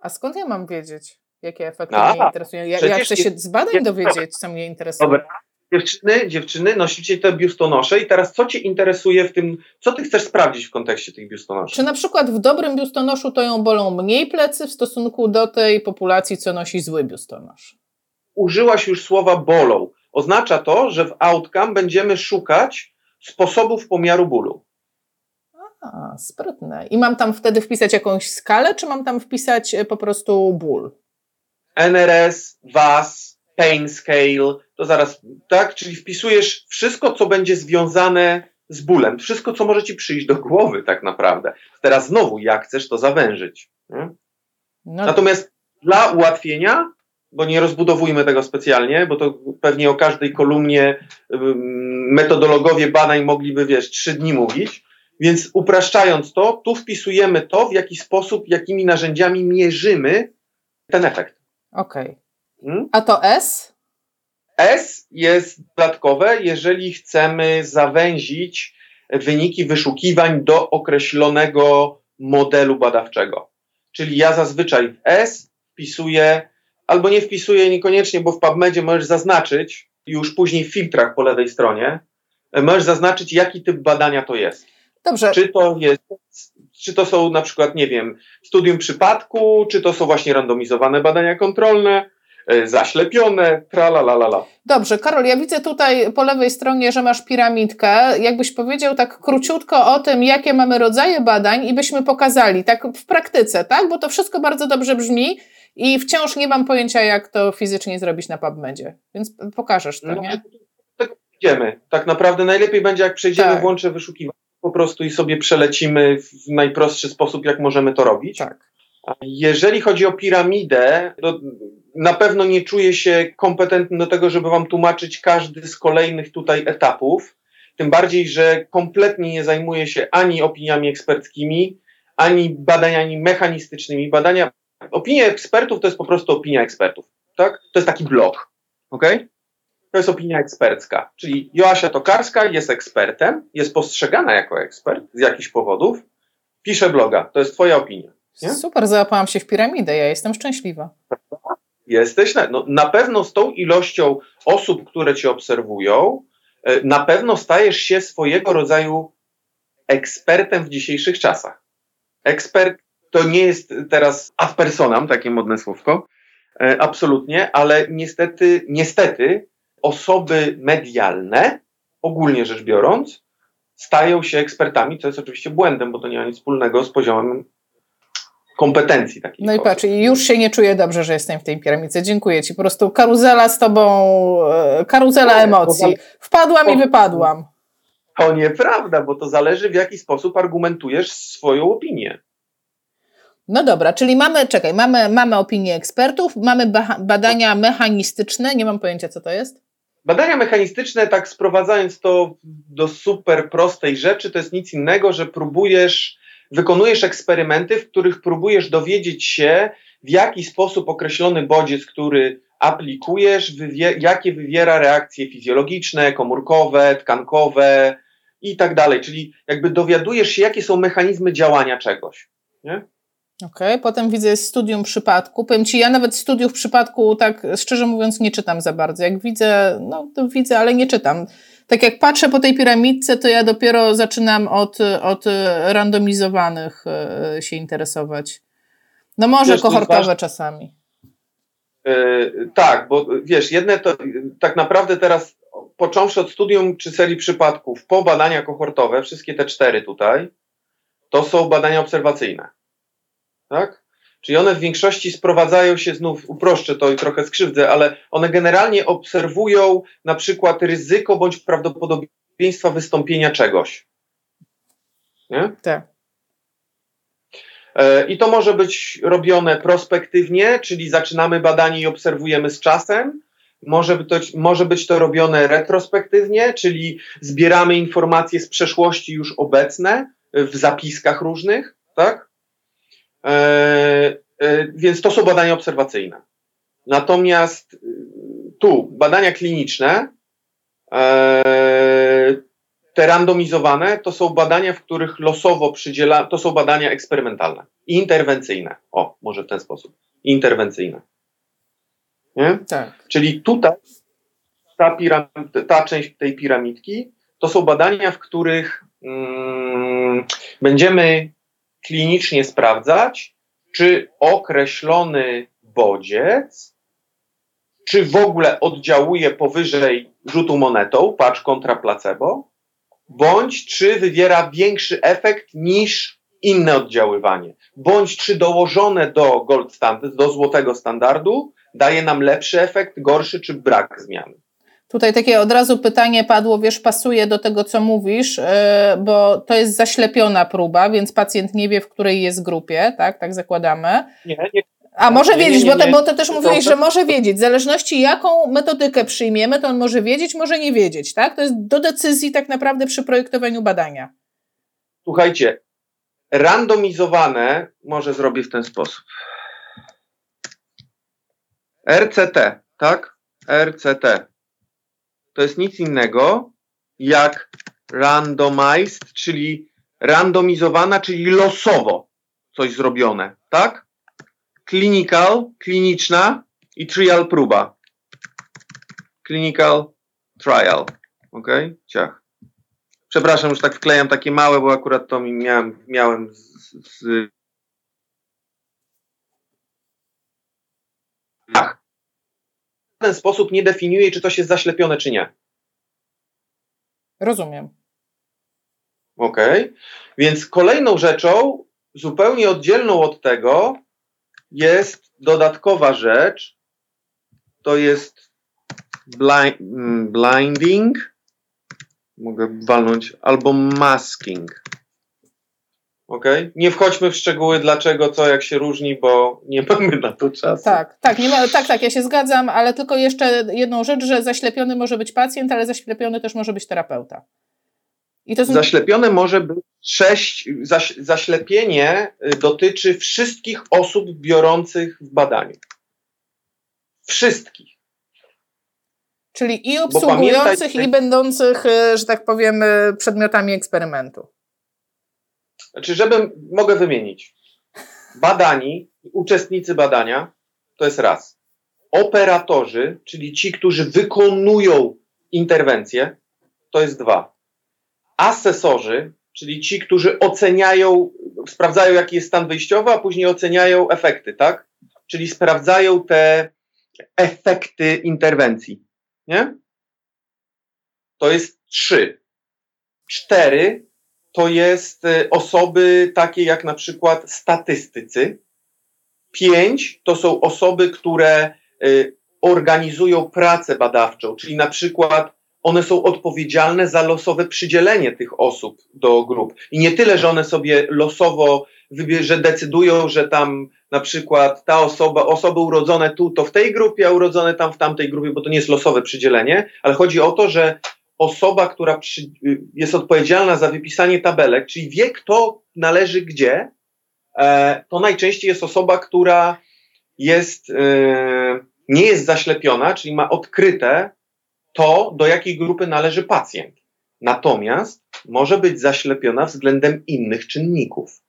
A skąd ja mam wiedzieć, jakie efekty A, mnie interesują? Ja, ja chcę się z badań dowiedzieć, co mnie interesuje. Dobra. Dziewczyny, dziewczyny, nosicie te biustonosze i teraz co Cię interesuje w tym, co Ty chcesz sprawdzić w kontekście tych biustonoszy? Czy na przykład w dobrym biustonoszu to ją bolą mniej plecy w stosunku do tej populacji, co nosi zły biustonosz? Użyłaś już słowa bolą. Oznacza to, że w outcome będziemy szukać sposobów pomiaru bólu. A, sprytne. I mam tam wtedy wpisać jakąś skalę, czy mam tam wpisać e, po prostu ból? NRS, WAS, Pain Scale, to zaraz, tak? Czyli wpisujesz wszystko, co będzie związane z bólem, wszystko, co może ci przyjść do głowy, tak naprawdę. Teraz znowu, jak chcesz to zawężyć. No. Natomiast dla ułatwienia bo nie rozbudowujmy tego specjalnie, bo to pewnie o każdej kolumnie metodologowie badań mogliby, wiesz, trzy dni mówić. Więc upraszczając to, tu wpisujemy to, w jaki sposób, jakimi narzędziami mierzymy ten efekt. Okej. Okay. Hmm? A to S? S jest dodatkowe, jeżeli chcemy zawęzić wyniki wyszukiwań do określonego modelu badawczego. Czyli ja zazwyczaj w S wpisuję albo nie wpisuje niekoniecznie, bo w PubMedzie możesz zaznaczyć, już później w filtrach po lewej stronie, możesz zaznaczyć, jaki typ badania to jest. Dobrze. Czy to jest, czy to są na przykład, nie wiem, studium przypadku, czy to są właśnie randomizowane badania kontrolne, zaślepione, tra la la la la. Dobrze, Karol, ja widzę tutaj po lewej stronie, że masz piramidkę. Jakbyś powiedział tak króciutko o tym, jakie mamy rodzaje badań i byśmy pokazali, tak w praktyce, tak? Bo to wszystko bardzo dobrze brzmi, i wciąż nie mam pojęcia, jak to fizycznie zrobić na PubMedzie. Więc pokażesz to, no, nie? Tak idziemy. Tak naprawdę najlepiej będzie, jak przejdziemy, tak. włączę wyszukiwanie po prostu i sobie przelecimy w najprostszy sposób, jak możemy to robić. Tak. Jeżeli chodzi o piramidę, to na pewno nie czuję się kompetentny do tego, żeby Wam tłumaczyć każdy z kolejnych tutaj etapów. Tym bardziej, że kompletnie nie zajmuję się ani opiniami eksperckimi, ani badaniami mechanistycznymi. Badania Opinia ekspertów to jest po prostu opinia ekspertów. Tak? To jest taki blog. ok? To jest opinia ekspercka. Czyli Joasia Tokarska jest ekspertem, jest postrzegana jako ekspert z jakichś powodów, pisze bloga. To jest Twoja opinia. Nie? Super, załapałam się w piramidę, ja jestem szczęśliwa. Jesteś na, no, na pewno z tą ilością osób, które Cię obserwują, e, na pewno stajesz się swojego rodzaju ekspertem w dzisiejszych czasach. Ekspert to nie jest teraz ad personam, takie modne słówko, e, absolutnie, ale niestety, niestety osoby medialne, ogólnie rzecz biorąc, stają się ekspertami, co jest oczywiście błędem, bo to nie ma nic wspólnego z poziomem kompetencji takich. No i patrz, już się nie czuję dobrze, że jestem w tej piramidzie. Dziękuję ci. Po prostu karuzela z tobą, e, karuzela emocji. Wpadłam i wypadłam. To nieprawda, bo to zależy w jaki sposób argumentujesz swoją opinię. No dobra, czyli mamy, czekaj, mamy, mamy opinie ekspertów, mamy badania mechanistyczne, nie mam pojęcia, co to jest. Badania mechanistyczne, tak sprowadzając to do super prostej rzeczy, to jest nic innego, że próbujesz, wykonujesz eksperymenty, w których próbujesz dowiedzieć się, w jaki sposób określony bodziec, który aplikujesz, wywie, jakie wywiera reakcje fizjologiczne, komórkowe, tkankowe i tak dalej. Czyli jakby dowiadujesz się, jakie są mechanizmy działania czegoś. Nie? Okej, okay. potem widzę studium przypadku. Powiem Ci, ja nawet studiów przypadku, tak szczerze mówiąc, nie czytam za bardzo. Jak widzę, no to widzę, ale nie czytam. Tak jak patrzę po tej piramidce, to ja dopiero zaczynam od, od randomizowanych e, się interesować. No może wiesz, kohortowe czasami. Yy, tak, bo wiesz, jedne to tak naprawdę teraz, począwszy od studium czy serii przypadków, po badania kohortowe, wszystkie te cztery tutaj, to są badania obserwacyjne tak? Czyli one w większości sprowadzają się, znów uproszczę to i trochę skrzywdzę, ale one generalnie obserwują na przykład ryzyko bądź prawdopodobieństwa wystąpienia czegoś. Nie? Tak. E, I to może być robione prospektywnie, czyli zaczynamy badanie i obserwujemy z czasem. Może być, może być to robione retrospektywnie, czyli zbieramy informacje z przeszłości już obecne w zapiskach różnych, tak? E, e, więc to są badania obserwacyjne. Natomiast y, tu badania kliniczne, e, te randomizowane, to są badania, w których losowo przydziela, to są badania eksperymentalne, interwencyjne. O, może w ten sposób. Interwencyjne. Nie? Tak. Czyli tutaj ta, ta część tej piramidki to są badania, w których mm, będziemy klinicznie sprawdzać, czy określony bodziec, czy w ogóle oddziałuje powyżej rzutu monetą, patrz kontra placebo, bądź czy wywiera większy efekt niż inne oddziaływanie, bądź czy dołożone do gold standard, do złotego standardu, daje nam lepszy efekt, gorszy czy brak zmiany. Tutaj takie od razu pytanie padło, wiesz, pasuje do tego, co mówisz, e, bo to jest zaślepiona próba, więc pacjent nie wie, w której jest grupie, tak? Tak zakładamy. Nie, nie. A może nie, wiedzieć, nie, nie, bo, to, bo to też mówiłeś, że może wiedzieć. W zależności jaką metodykę przyjmiemy, to on może wiedzieć, może nie wiedzieć, tak? To jest do decyzji tak naprawdę przy projektowaniu badania. Słuchajcie, randomizowane może zrobię w ten sposób. RCT, tak? RCT to jest nic innego jak randomized, czyli randomizowana, czyli losowo coś zrobione, tak? Clinical, kliniczna i trial próba. Clinical trial. Ok? Ciach. Przepraszam, już tak wklejam takie małe, bo akurat to mi miałem, miałem z, z Ach, ten sposób nie definiuje, czy to jest zaślepione, czy nie. Rozumiem. Okej. Okay. Więc kolejną rzeczą, zupełnie oddzielną od tego, jest dodatkowa rzecz. To jest blind, mm, blinding. Mogę walnąć, albo masking. Ok? Nie wchodźmy w szczegóły, dlaczego, co, jak się różni, bo nie mamy na to czasu. Tak, tak, nie ma, tak, tak, ja się zgadzam, ale tylko jeszcze jedną rzecz, że zaślepiony może być pacjent, ale zaślepiony też może być terapeuta. I to są... Zaślepione może być sześć, zaś, zaślepienie y, dotyczy wszystkich osób biorących w badaniu. Wszystkich. Czyli i obsługujących, i będących, y, że tak powiem, y, przedmiotami eksperymentu. Znaczy, żebym, mogę wymienić. Badani, uczestnicy badania, to jest raz. Operatorzy, czyli ci, którzy wykonują interwencję, to jest dwa. Asesorzy, czyli ci, którzy oceniają, sprawdzają, jaki jest stan wyjściowy, a później oceniają efekty, tak? Czyli sprawdzają te efekty interwencji. Nie? To jest trzy. Cztery to jest y, osoby takie jak na przykład statystycy. Pięć to są osoby, które y, organizują pracę badawczą, czyli na przykład one są odpowiedzialne za losowe przydzielenie tych osób do grup. I nie tyle, że one sobie losowo że decydują, że tam na przykład ta osoba, osoby urodzone tu to w tej grupie, a urodzone tam w tamtej grupie, bo to nie jest losowe przydzielenie, ale chodzi o to, że osoba, która przy, jest odpowiedzialna za wypisanie tabelek, czyli wie, kto należy gdzie, e, to najczęściej jest osoba, która jest, e, nie jest zaślepiona, czyli ma odkryte to, do jakiej grupy należy pacjent. Natomiast może być zaślepiona względem innych czynników.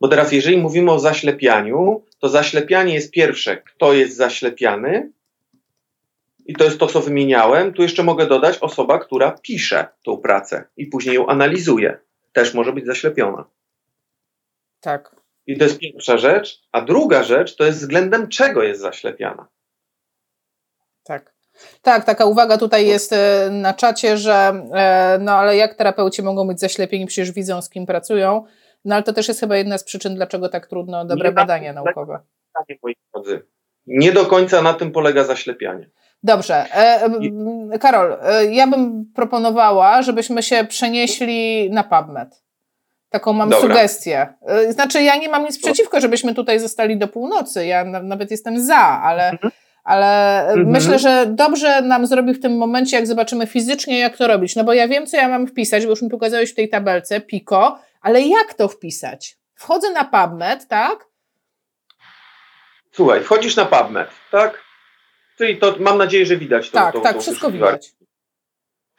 Bo teraz, jeżeli mówimy o zaślepianiu, to zaślepianie jest pierwsze, kto jest zaślepiany, i to jest to, co wymieniałem. Tu jeszcze mogę dodać osoba, która pisze tą pracę i później ją analizuje. Też może być zaślepiona. Tak. I to jest pierwsza rzecz. A druga rzecz to jest względem czego jest zaślepiana. Tak. Tak, taka uwaga tutaj jest e, na czacie, że e, no ale jak terapeuci mogą być zaślepieni, przecież widzą z kim pracują. No ale to też jest chyba jedna z przyczyn, dlaczego tak trudno dobre nie badania naukowe. moi drodzy. Nie do końca na tym polega zaślepianie. Dobrze. E, Karol, ja bym proponowała, żebyśmy się przenieśli na PubMed. Taką mam Dobra. sugestię. Znaczy, ja nie mam nic przeciwko, żebyśmy tutaj zostali do północy. Ja nawet jestem za, ale. Mhm ale mhm. myślę, że dobrze nam zrobi w tym momencie, jak zobaczymy fizycznie, jak to robić. No bo ja wiem, co ja mam wpisać, bo już mi pokazałeś w tej tabelce, Pico, ale jak to wpisać? Wchodzę na PubMed, tak? Słuchaj, wchodzisz na PubMed, tak? Czyli to mam nadzieję, że widać to. Tak, to, tak, to wszystko widać.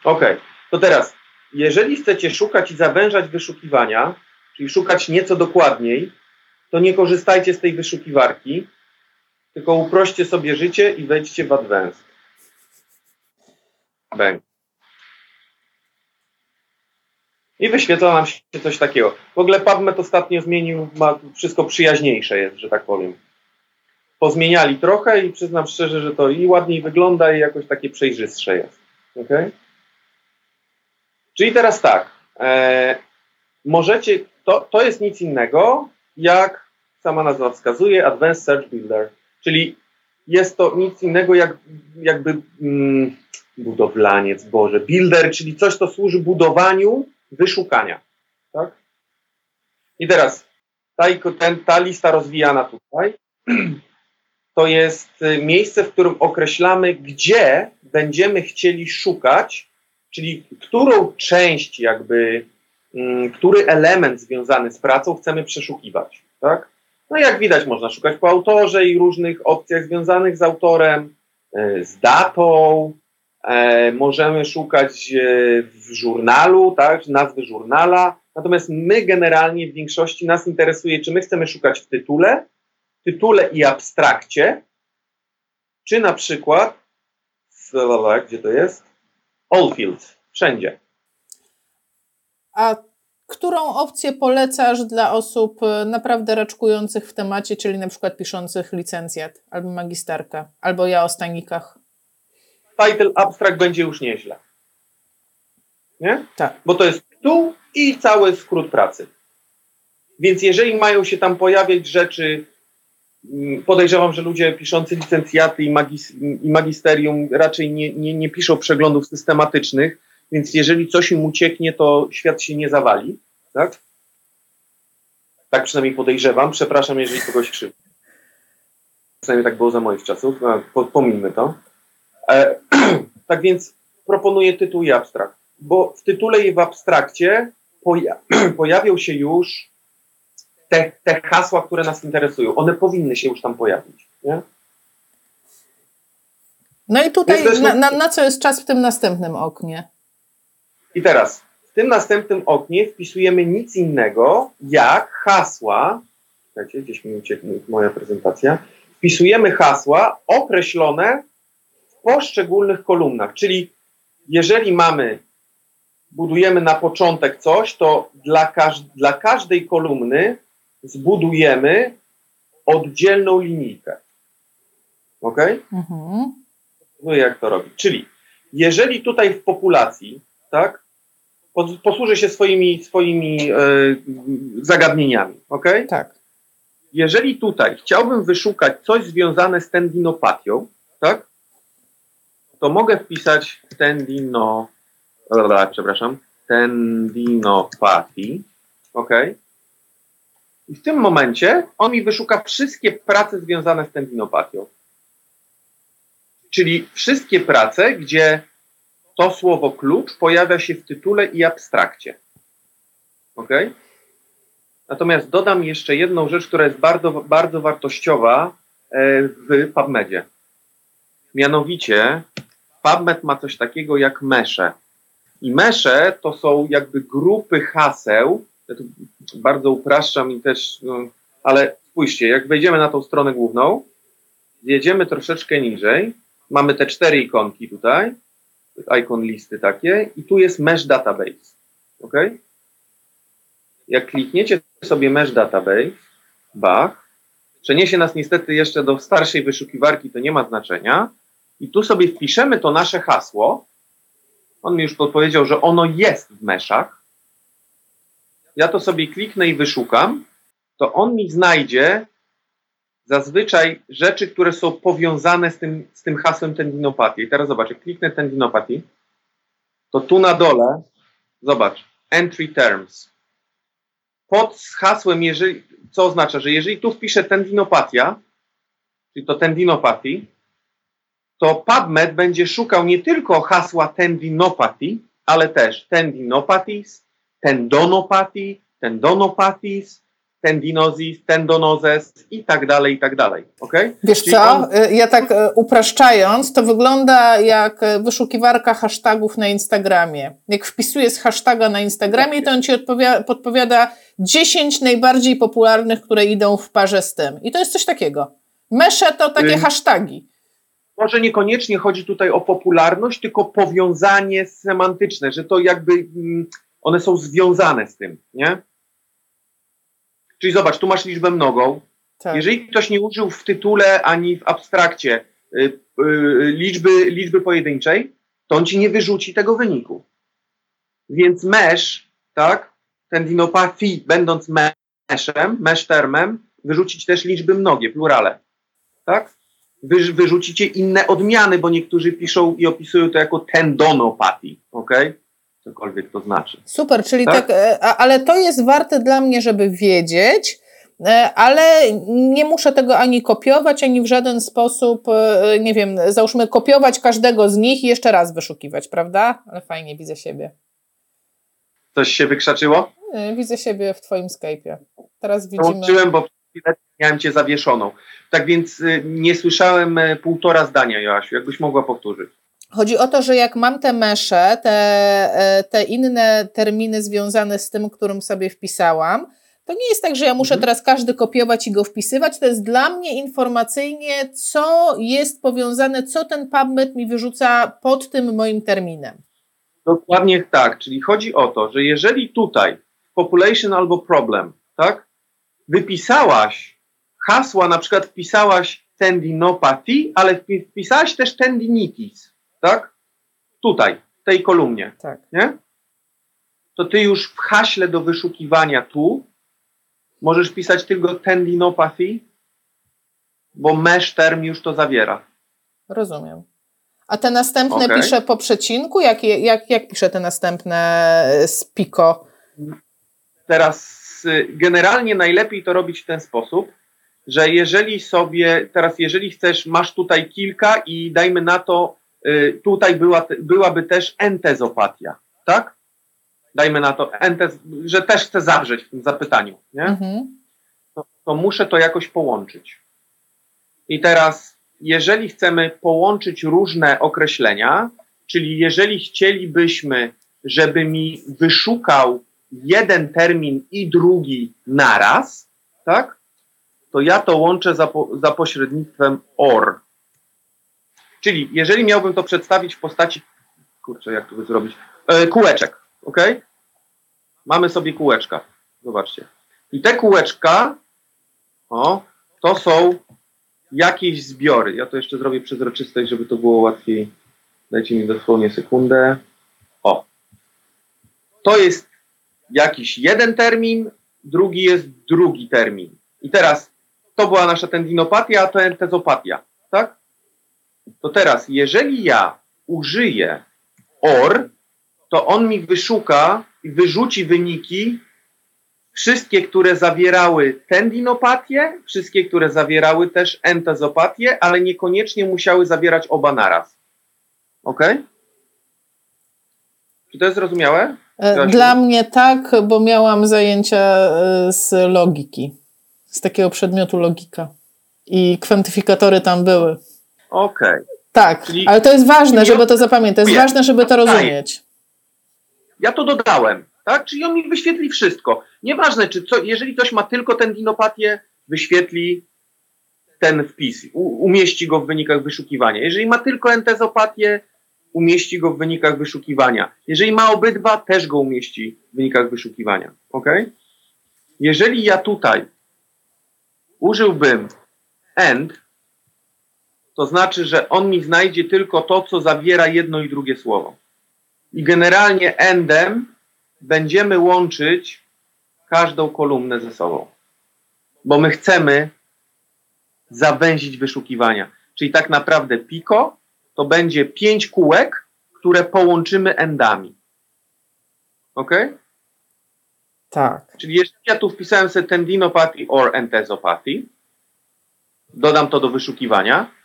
Okej, okay. to teraz, jeżeli chcecie szukać i zawężać wyszukiwania, czyli szukać nieco dokładniej, to nie korzystajcie z tej wyszukiwarki, tylko uproście sobie życie i wejdźcie w Advanced. Bang. I wyświetla nam się coś takiego. W ogóle PubMed ostatnio zmienił, ma wszystko przyjaźniejsze jest, że tak powiem. Pozmieniali trochę i przyznam szczerze, że to i ładniej wygląda i jakoś takie przejrzystsze jest. Okay? Czyli teraz tak. E, możecie, to, to jest nic innego, jak sama nazwa wskazuje, Advanced Search Builder. Czyli jest to nic innego jak jakby mm, budowlaniec, Boże, builder, czyli coś, co służy budowaniu wyszukania. Tak? I teraz ta, ten, ta lista rozwijana tutaj to jest y, miejsce, w którym określamy, gdzie będziemy chcieli szukać, czyli którą część jakby, mm, który element związany z pracą chcemy przeszukiwać. Tak? No jak widać, można szukać po autorze i różnych opcjach związanych z autorem, e, z datą. E, możemy szukać e, w żurnalu, tak, nazwy żurnala. Natomiast my generalnie w większości nas interesuje, czy my chcemy szukać w tytule, tytule i abstrakcie, czy na przykład gdzie to jest? All fields, wszędzie. A Którą opcję polecasz dla osób e, naprawdę raczkujących w temacie, czyli na przykład piszących licencjat albo magisterkę, albo ja o stanikach? Title abstract będzie już nieźle. Nie? Tak. Bo to jest tu i cały skrót pracy. Więc jeżeli mają się tam pojawiać rzeczy, podejrzewam, że ludzie piszący licencjaty i, magis i magisterium raczej nie, nie, nie piszą przeglądów systematycznych, więc jeżeli coś im ucieknie, to świat się nie zawali, tak? Tak przynajmniej podejrzewam. Przepraszam, jeżeli kogoś krzywdzę. Przynajmniej tak było za moich czasów. No, pominmy to. E, tak więc proponuję tytuł i abstrakt, bo w tytule i w abstrakcie poja pojawią się już te, te hasła, które nas interesują. One powinny się już tam pojawić. Nie? No i tutaj na, na, na co jest czas w tym następnym oknie? I teraz w tym następnym oknie wpisujemy nic innego jak hasła. Słuchajcie, gdzieś mi uciekła moja prezentacja. Wpisujemy hasła określone w poszczególnych kolumnach. Czyli jeżeli mamy, budujemy na początek coś, to dla, każ dla każdej kolumny zbudujemy oddzielną linijkę. Ok? Mhm. No jak to robić? Czyli jeżeli tutaj w populacji tak? Posłużę się swoimi, swoimi e, zagadnieniami, ok? Tak. Jeżeli tutaj chciałbym wyszukać coś związane z tendinopatią, tak? To mogę wpisać tendino, przepraszam, tendinopatii, ok? I w tym momencie on mi wyszuka wszystkie prace związane z tendinopatią. Czyli wszystkie prace, gdzie to słowo klucz pojawia się w tytule i abstrakcie. Ok? Natomiast dodam jeszcze jedną rzecz, która jest bardzo, bardzo wartościowa e, w PubMedzie. Mianowicie PubMed ma coś takiego jak mesze. I mesze to są jakby grupy haseł ja tu bardzo upraszczam i też, no, ale spójrzcie, jak wejdziemy na tą stronę główną, jedziemy troszeczkę niżej, mamy te cztery ikonki tutaj, ikon listy takie i tu jest mesh database, ok? Jak klikniecie sobie mesh database, bach, przeniesie nas niestety jeszcze do starszej wyszukiwarki, to nie ma znaczenia, i tu sobie wpiszemy to nasze hasło, on mi już podpowiedział, że ono jest w meszach, ja to sobie kliknę i wyszukam, to on mi znajdzie zazwyczaj rzeczy, które są powiązane z tym, z tym hasłem tendinopatii. I teraz zobacz, jak kliknę tendinopatii, to tu na dole, zobacz, entry terms. Pod hasłem, jeżeli, co oznacza, że jeżeli tu wpiszę tendinopatia, czyli to tendinopatii, to PubMed będzie szukał nie tylko hasła tendinopatii, ale też tendinopathies, tendonopathy, tendonopathies, tendinosis, tendonozes i tak dalej, i tak dalej. Okay? Wiesz Czyli co, on... Y, ja tak y, upraszczając, to wygląda jak y, wyszukiwarka hashtagów na Instagramie. Jak wpisujesz hashtaga na Instagramie, to on ci podpowiada 10 najbardziej popularnych, które idą w parze z tym. I to jest coś takiego. Mesze to takie hmm. hasztagi. Może niekoniecznie chodzi tutaj o popularność, tylko powiązanie semantyczne, że to jakby mm, one są związane z tym, nie? Czyli zobacz, tu masz liczbę mnogą. Tak. Jeżeli ktoś nie użył w tytule ani w abstrakcie y, y, liczby, liczby pojedynczej, to on ci nie wyrzuci tego wyniku. Więc mesh, tak, ten dinopathii, będąc meshem, mesh termem, wyrzucić też liczby mnogie, plurale. Tak? Wy, wyrzucicie inne odmiany, bo niektórzy piszą i opisują to jako tendonopatii, ok? Cokolwiek to znaczy. Super, czyli tak, tak e, ale to jest warte dla mnie, żeby wiedzieć, e, ale nie muszę tego ani kopiować, ani w żaden sposób, e, nie wiem, załóżmy kopiować każdego z nich i jeszcze raz wyszukiwać, prawda? Ale fajnie, widzę siebie. Coś się wykrzaczyło? Widzę siebie w Twoim Skype'ie. Teraz widzimy... Połączyłem, bo miałem Cię zawieszoną. Tak więc nie słyszałem półtora zdania, Joasiu. Jakbyś mogła powtórzyć. Chodzi o to, że jak mam te mesze, te, e, te inne terminy związane z tym, którym sobie wpisałam, to nie jest tak, że ja muszę mhm. teraz każdy kopiować i go wpisywać. To jest dla mnie informacyjnie, co jest powiązane, co ten PubMed mi wyrzuca pod tym moim terminem. Dokładnie tak. Czyli chodzi o to, że jeżeli tutaj population albo problem, tak, wypisałaś hasła, na przykład wpisałaś tendinopathy, ale wpisałaś też tendinitis, tak? Tutaj, w tej kolumnie, tak. nie? To ty już w haśle do wyszukiwania tu możesz pisać tylko tendinopathy, bo mesh term już to zawiera. Rozumiem. A te następne okay. piszę po przecinku? Jak, jak, jak piszę te następne e, z? Teraz y, generalnie najlepiej to robić w ten sposób, że jeżeli sobie, teraz jeżeli chcesz, masz tutaj kilka i dajmy na to tutaj była, byłaby też entezopatia, tak? Dajmy na to, entez, że też chcę zawrzeć w tym zapytaniu, nie? Mhm. To, to muszę to jakoś połączyć. I teraz, jeżeli chcemy połączyć różne określenia, czyli jeżeli chcielibyśmy, żeby mi wyszukał jeden termin i drugi naraz, tak? To ja to łączę za, po, za pośrednictwem OR. Czyli jeżeli miałbym to przedstawić w postaci, kurczę, jak to by zrobić, e, kółeczek, ok? Mamy sobie kółeczka, zobaczcie. I te kółeczka, o, to są jakieś zbiory. Ja to jeszcze zrobię przezroczystość, żeby to było łatwiej. Dajcie mi dosłownie sekundę. O. To jest jakiś jeden termin, drugi jest drugi termin. I teraz to była nasza tendinopatia, a to entezopatia, tak? To teraz, jeżeli ja użyję OR, to on mi wyszuka i wyrzuci wyniki wszystkie, które zawierały tendinopatię, wszystkie, które zawierały też entezopatię, ale niekoniecznie musiały zawierać oba naraz. Ok? Czy to jest zrozumiałe? E, dla mnie tak, bo miałam zajęcia e, z logiki, z takiego przedmiotu logika. I kwantyfikatory tam były. Okej. Okay. Tak, Czyli ale to jest ważne, żeby to zapamiętać. To jest ważne, żeby to rozumieć. Ja to dodałem, tak? Czyli on mi wyświetli wszystko. Nieważne, czy co, jeżeli ktoś ma tylko tendinopatię, wyświetli ten wpis, u, umieści go w wynikach wyszukiwania. Jeżeli ma tylko entezopatię, umieści go w wynikach wyszukiwania. Jeżeli ma obydwa, też go umieści w wynikach wyszukiwania. Ok? Jeżeli ja tutaj użyłbym end, to znaczy, że on mi znajdzie tylko to, co zawiera jedno i drugie słowo. I generalnie endem będziemy łączyć każdą kolumnę ze sobą. Bo my chcemy zawęzić wyszukiwania. Czyli tak naprawdę Pico to będzie pięć kółek, które połączymy endami. Ok? Tak. Czyli jeżeli ja tu wpisałem sobie tendinopathy or entezopathy, dodam to do wyszukiwania,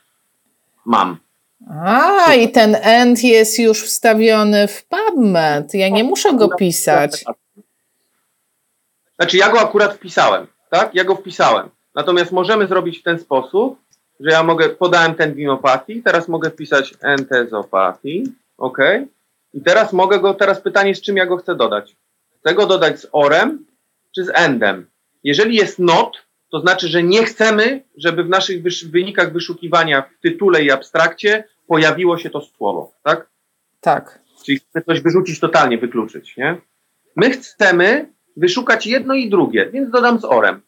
mam. A, i ten end jest już wstawiony w PubMed. Ja nie muszę go pisać. Znaczy, ja go akurat wpisałem, tak? Ja go wpisałem. Natomiast możemy zrobić w ten sposób, że ja mogę, podałem tendinopathy, teraz mogę wpisać entezopathy, ok? I teraz mogę go, teraz pytanie, z czym ja go chcę dodać. Chcę go dodać z orem, czy z endem. Jeżeli jest not, to znaczy, że nie chcemy, żeby w naszych wysz wynikach wyszukiwania w tytule i abstrakcie pojawiło się to słowo, tak? Tak. Czyli chcemy coś wyrzucić totalnie, wykluczyć, nie? My chcemy wyszukać jedno i drugie, więc dodam z orem.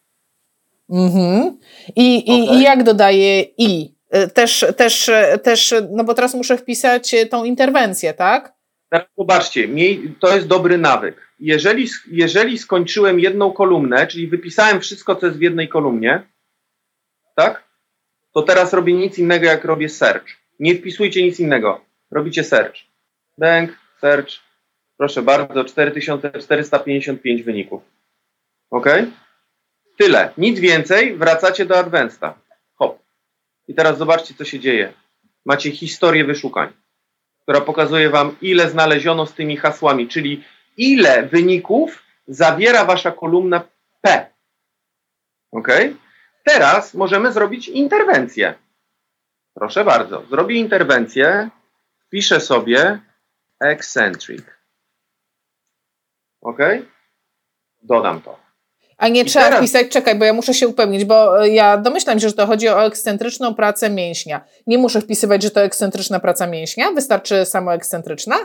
Mhm. I, i, okay. I jak dodaję i? Y, też, też, też, no bo teraz muszę wpisać tą interwencję, tak? Teraz zobaczcie, to jest dobry nawyk. Jeżeli, jeżeli skończyłem jedną kolumnę, czyli wypisałem wszystko, co jest w jednej kolumnie, tak? To teraz robię nic innego, jak robię search. Nie wpisujcie nic innego. Robicie search. Bank, search. Proszę bardzo, 4455 wyników. Ok? Tyle. Nic więcej. Wracacie do Advanceda. Hop. I teraz zobaczcie, co się dzieje. Macie historię wyszukań która pokazuje Wam, ile znaleziono z tymi hasłami, czyli ile wyników zawiera Wasza kolumna P. Ok? Teraz możemy zrobić interwencję. Proszę bardzo, zrobię interwencję, piszę sobie eccentric. Ok? Dodam to. A nie I trzeba teraz... wpisać, czekaj, bo ja muszę się upewnić, bo e, ja domyślam się, że to chodzi o ekscentryczną pracę mięśnia. Nie muszę wpisywać, że to ekscentryczna praca mięśnia? Wystarczy samo ekscentryczna?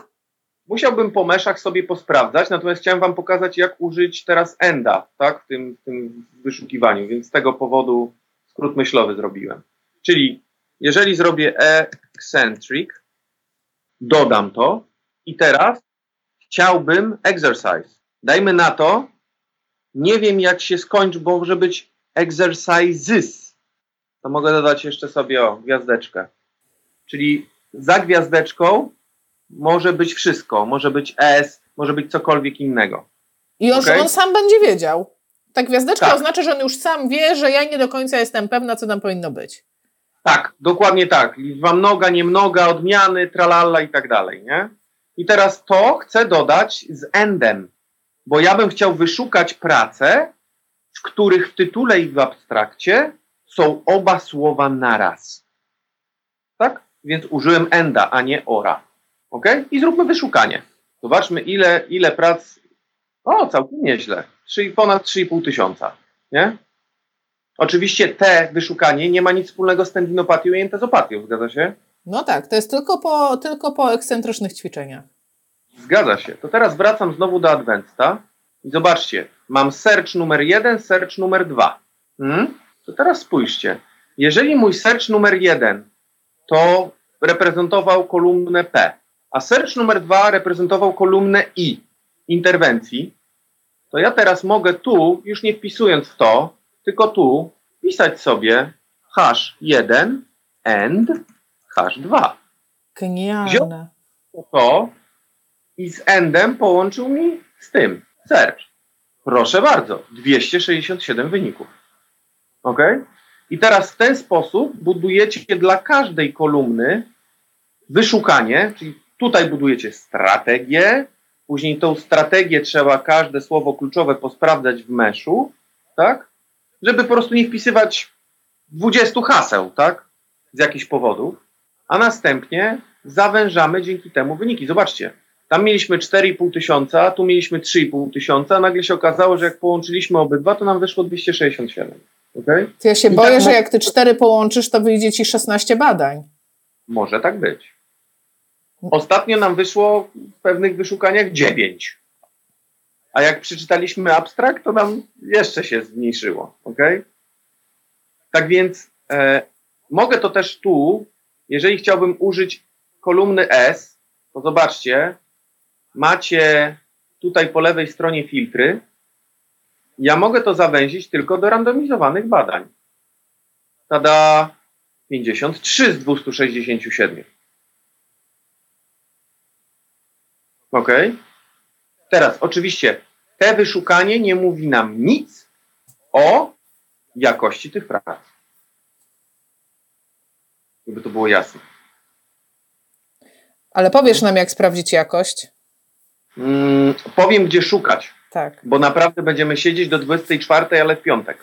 Musiałbym po meszach sobie posprawdzać, natomiast chciałem Wam pokazać, jak użyć teraz enda tak, w, tym, w tym wyszukiwaniu, więc z tego powodu skrót myślowy zrobiłem. Czyli jeżeli zrobię eccentric, dodam to i teraz chciałbym exercise. Dajmy na to, nie wiem, jak się skończy, bo może być exercises. To mogę dodać jeszcze sobie o gwiazdeczkę. Czyli za gwiazdeczką może być wszystko. Może być S, może być cokolwiek innego. I już okay? on sam będzie wiedział. Ta gwiazdeczka tak. oznacza, że on już sam wie, że ja nie do końca jestem pewna, co tam powinno być. Tak, dokładnie tak. Liczba mnoga, nie mnoga, odmiany, tralala i tak dalej, nie? I teraz to chcę dodać z endem bo ja bym chciał wyszukać prace, w których w tytule i w abstrakcie są oba słowa naraz. Tak? Więc użyłem enda, a nie ora. Ok? I zróbmy wyszukanie. Zobaczmy, ile, ile prac. O, całkiem nieźle. 3, ponad 3,5 tysiąca. Nie? Oczywiście te wyszukanie nie ma nic wspólnego z tendinopatią i entezopatią, zgadza się? No tak, to jest tylko po, tylko po ekscentrycznych ćwiczeniach. Zgadza się. To teraz wracam znowu do Adventa i zobaczcie, mam search numer 1, search numer 2. Hmm? To teraz spójrzcie. Jeżeli mój search numer 1 to reprezentował kolumnę P, a search numer 2 reprezentował kolumnę I interwencji, to ja teraz mogę tu, już nie wpisując w to, tylko tu pisać sobie hash 1 and hash 2. Genialne. to i z endem połączył mi z tym. Search. Proszę bardzo, 267 wyników. Ok? I teraz w ten sposób budujecie dla każdej kolumny wyszukanie, czyli tutaj budujecie strategię, później tą strategię trzeba każde słowo kluczowe posprawdzać w meszu, tak? Żeby po prostu nie wpisywać 20 haseł, tak? Z jakichś powodów, a następnie zawężamy dzięki temu wyniki. Zobaczcie, Tam mieliśmy 4,5 tysiąca, tu mieliśmy 3,5 tysiąca, nagle się okazało, że jak połączyliśmy obydwa, to nam wyszło 267. Okay? To ja się I boję, tak, że jak ty cztery połączysz, to wyjdzie ci 16 badań. Może tak być. Ostatnio nam wyszło w pewnych wyszukaniach 9. A jak przeczytaliśmy abstrakt, to nam jeszcze się zmniejszyło. ok? Tak więc e, mogę to też tu, jeżeli chciałbym użyć kolumny S, to zobaczcie, macie tutaj po lewej stronie filtry. Ja mogę to zawęzić tylko do randomizowanych badań. Tada 53 z 267. Ok? Teraz, oczywiście, te wyszukanie nie mówi nam nic o jakości tych prac. Żeby to było jasne. Ale powiesz nam, jak sprawdzić jakość? Mm, powiem, gdzie szukać. Tak. Bo naprawdę będziemy siedzieć do 24, ale w piątek.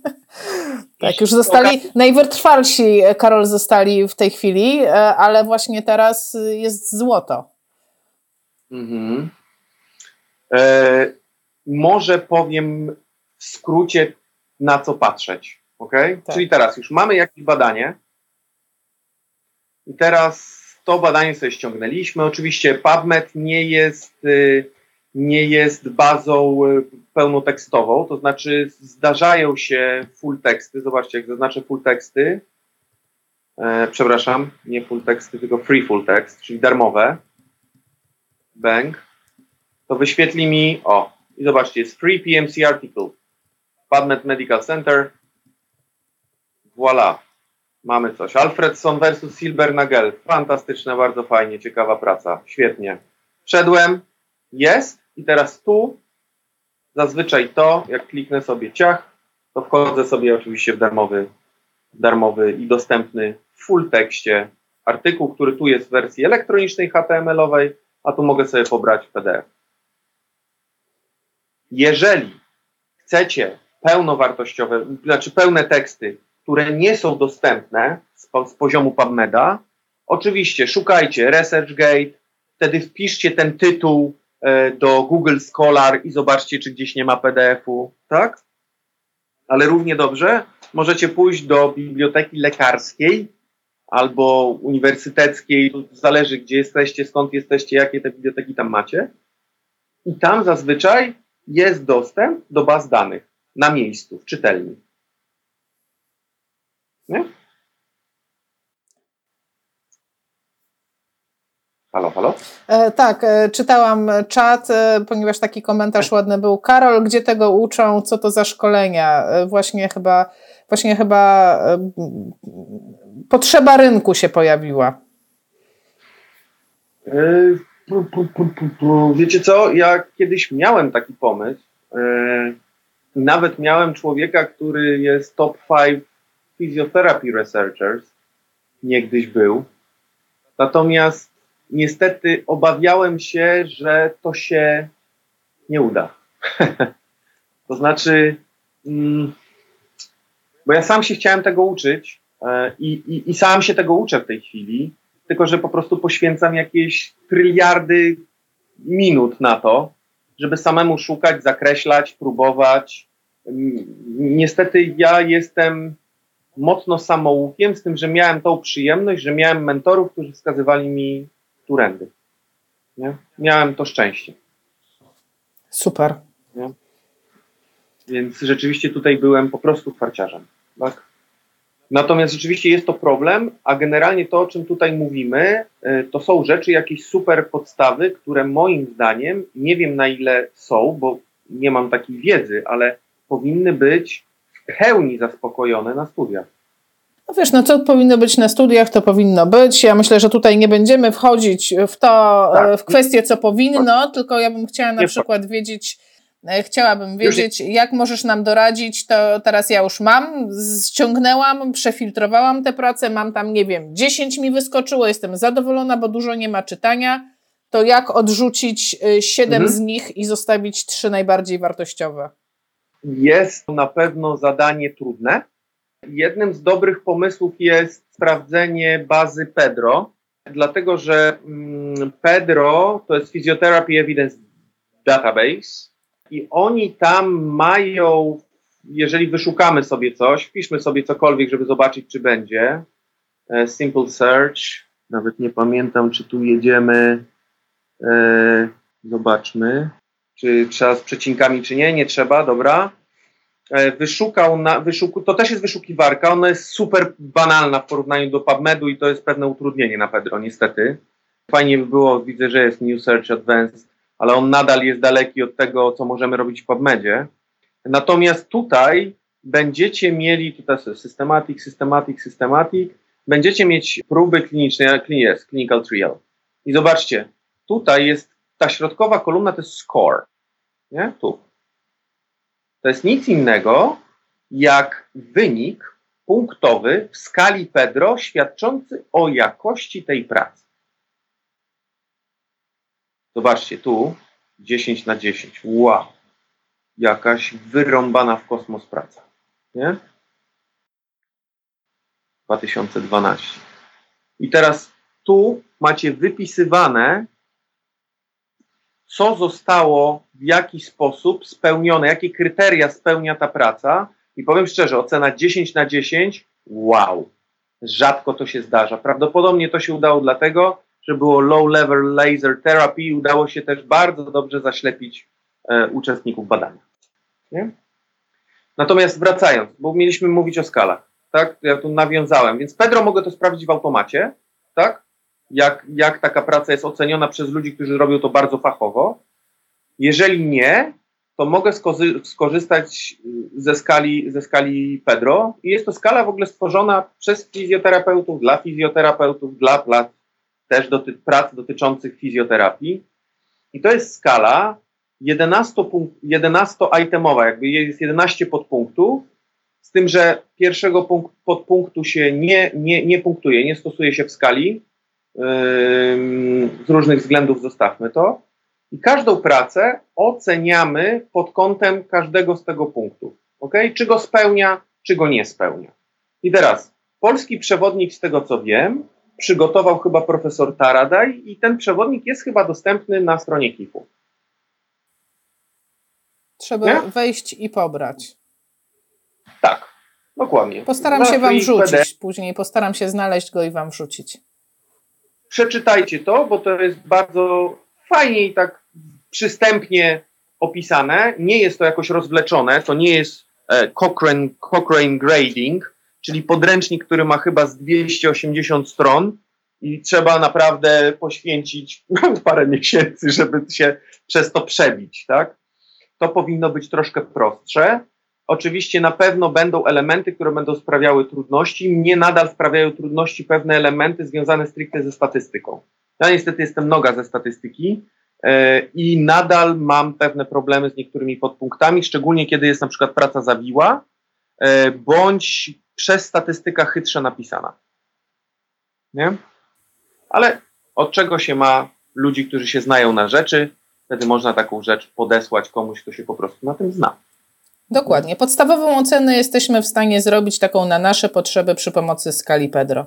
tak, już zostali, najwytrwalsi, Karol, zostali w tej chwili, e, ale właśnie teraz jest złoto. Mhm. E, może powiem w skrócie, na co patrzeć. ok? Tak. Czyli teraz już mamy jakieś badanie i teraz to badanie sobie ściągnęliśmy. Oczywiście PubMed nie jest, y, nie jest bazą y, pełnotekstową, to znaczy zdarzają się full teksty. Zobaczcie, jak zaznaczę full teksty, e, przepraszam, nie full teksty, tylko free full text, czyli darmowe. Bang. To wyświetli mi, o, i zobaczcie, jest free PMC article. PubMed Medical Center. Voila. Mamy coś. Alfredson versus Silbernagel. Fantastyczne, bardzo fajnie, ciekawa praca. Świetnie. Wszedłem, jest i teraz tu zazwyczaj to, jak kliknę sobie ciach, to wchodzę sobie oczywiście w darmowy, darmowy i dostępny w full tekście artykuł, który tu jest w wersji elektronicznej HTML-owej, a tu mogę sobie pobrać PDF. Jeżeli chcecie pełnowartościowe, znaczy pełne teksty, które nie są dostępne z, z poziomu PubMeda, oczywiście szukajcie ResearchGate, wtedy wpiszcie ten tytuł e, do Google Scholar i zobaczcie, czy gdzieś nie ma PDF-u, tak? Ale równie dobrze możecie pójść do biblioteki lekarskiej albo uniwersyteckiej, zależy gdzie jesteście, skąd jesteście, jakie te biblioteki tam macie. I tam zazwyczaj jest dostęp do baz danych na miejscu, w czytelni. Nie? Halo, halo? E, tak, e, czytałam czat, e, ponieważ taki komentarz ładny był. Karol, gdzie tego uczą? Co to za szkolenia? E, właśnie chyba, właśnie chyba e, potrzeba rynku się pojawiła. E, wiecie co? Ja kiedyś miałem taki pomysł. Nawet miałem człowieka, który jest top 5 physiotherapy researchers, niegdyś był. Natomiast niestety obawiałem się, że to się nie uda. to znaczy, mm, bo ja sam się chciałem tego uczyć i, i, i sam się tego uczę w tej chwili, tylko że po prostu poświęcam jakieś tryliardy minut na to, żeby samemu szukać, zakreślać, próbować. Niestety ja jestem mocno samoukiem, z tym, że miałem tą przyjemność, że miałem mentorów, którzy wskazywali mi turendy. Nie? Miałem to szczęście. Super. Nie? Więc rzeczywiście tutaj byłem po prostu farciarzem. Tak? Natomiast rzeczywiście jest to problem, a generalnie to, o czym tutaj mówimy, y, to są rzeczy, jakieś super podstawy, które moim zdaniem, nie wiem na ile są, bo nie mam takiej wiedzy, ale powinny być w pełni zaspokojone na studiach. No wiesz, no co powinno być na studiach, to powinno być. Ja myślę, że tutaj nie będziemy wchodzić w to, tak. w kwestię, co powinno, tylko ja bym chciała na przykład wiedzieć, e, chciałabym wiedzieć, jak możesz nam doradzić, to teraz ja już mam, ściągnęłam, przefiltrowałam tę pracę, mam tam, nie wiem, 10 mi wyskoczyło, jestem zadowolona, bo dużo nie ma czytania, to jak odrzucić 7 e, mhm. z nich i zostawić 3 najbardziej wartościowe? Jest to na pewno zadanie trudne. Jednym z dobrych pomysłów jest sprawdzenie bazy Pedro. dlatego że mm, Pedro to jest Physiotherapy Evidence Database i oni tam mają, jeżeli wyszukamy sobie coś, wpiszmy sobie cokolwiek, żeby zobaczyć, czy będzie. E, simple Search, nawet nie pamiętam, czy tu jedziemy. E, zobaczmy, czy trzeba z przecinkami, czy nie. Nie trzeba, dobra. E, wyszukał, na, wyszuku, to też jest wyszukiwarka, ona jest super banalna w porównaniu do PubMedu i to jest pewne utrudnienie na Pedro, niestety. Fajnie by było, widzę, że jest New Search Advanced, ale on nadal jest daleki od tego, co możemy robić w PubMedzie. Natomiast tutaj będziecie mieli, tutaj jest systematic, systematic, systematic, będziecie mieć próby kliniczne, jest clinical trial. I zobaczcie, tutaj jest ta środkowa kolumna, to jest score, nie? Tu to jest nic innego jak wynik punktowy w skali Pedro świadczący o jakości tej pracy. Zobaczcie tu 10 na 10. Wow. Jakaś wyrąbana w kosmos praca. Nie? 2012. I teraz tu macie wypisywane co zostało w jaki sposób spełnione, jakie kryteria spełnia ta praca. I powiem szczerze, ocena 10 na 10, wow, rzadko to się zdarza. Prawdopodobnie to się udało dlatego, że było low level laser therapy i udało się też bardzo dobrze zaślepić e, uczestników badania. Nie? Natomiast wracając, bo mieliśmy mówić o skalach, tak? Ja tu nawiązałem, więc Pedro mogę to sprawdzić w automacie, tak? jak, jak taka praca jest oceniona przez ludzi, którzy robią to bardzo fachowo. Jeżeli nie, to mogę skorzystać ze skali, ze skali Pedro. I jest to skala w ogóle stworzona przez fizjoterapeutów, dla fizjoterapeutów, dla prac, też doty, prac dotyczących fizjoterapii. I to jest skala 11-itemowa, jakby jest 11 podpunktów, z tym, że pierwszego punkt, podpunktu się nie, nie, nie punktuje, nie stosuje się w skali, z różnych względów zostawmy to. I każdą pracę oceniamy pod kątem każdego z tego punktu. Okay? Czy go spełnia, czy go nie spełnia. I teraz polski przewodnik, z tego co wiem, przygotował chyba profesor Taradaj i ten przewodnik jest chyba dostępny na stronie KIF-u. Trzeba nie? wejść i pobrać. Tak, dokładnie. Postaram się Wam wrzucić PD. później, postaram się znaleźć go i Wam wrzucić przeczytajcie to, bo to jest bardzo fajnie i tak przystępnie opisane. Nie jest to jakoś rozwleczone, to nie jest e, Cochrane, Cochrane Grading, czyli podręcznik, który ma chyba z 280 stron i trzeba naprawdę poświęcić parę miesięcy, żeby się przez to przebić, tak? To powinno być troszkę prostsze. Oczywiście na pewno będą elementy, które będą sprawiały trudności. Mnie nadal sprawiają trudności pewne elementy związane stricte ze statystyką. Ja niestety jestem noga ze statystyki yy, i nadal mam pewne problemy z niektórymi podpunktami, szczególnie kiedy jest na przykład praca zawiła, yy, bądź przez statystyka chytrze napisana. Nie? Ale od czego się ma ludzi, którzy się znają na rzeczy, wtedy można taką rzecz podesłać komuś, kto się po prostu na tym zna. Dokładnie. Podstawową ocenę jesteśmy w stanie zrobić taką na nasze potrzeby przy pomocy skali Pedro.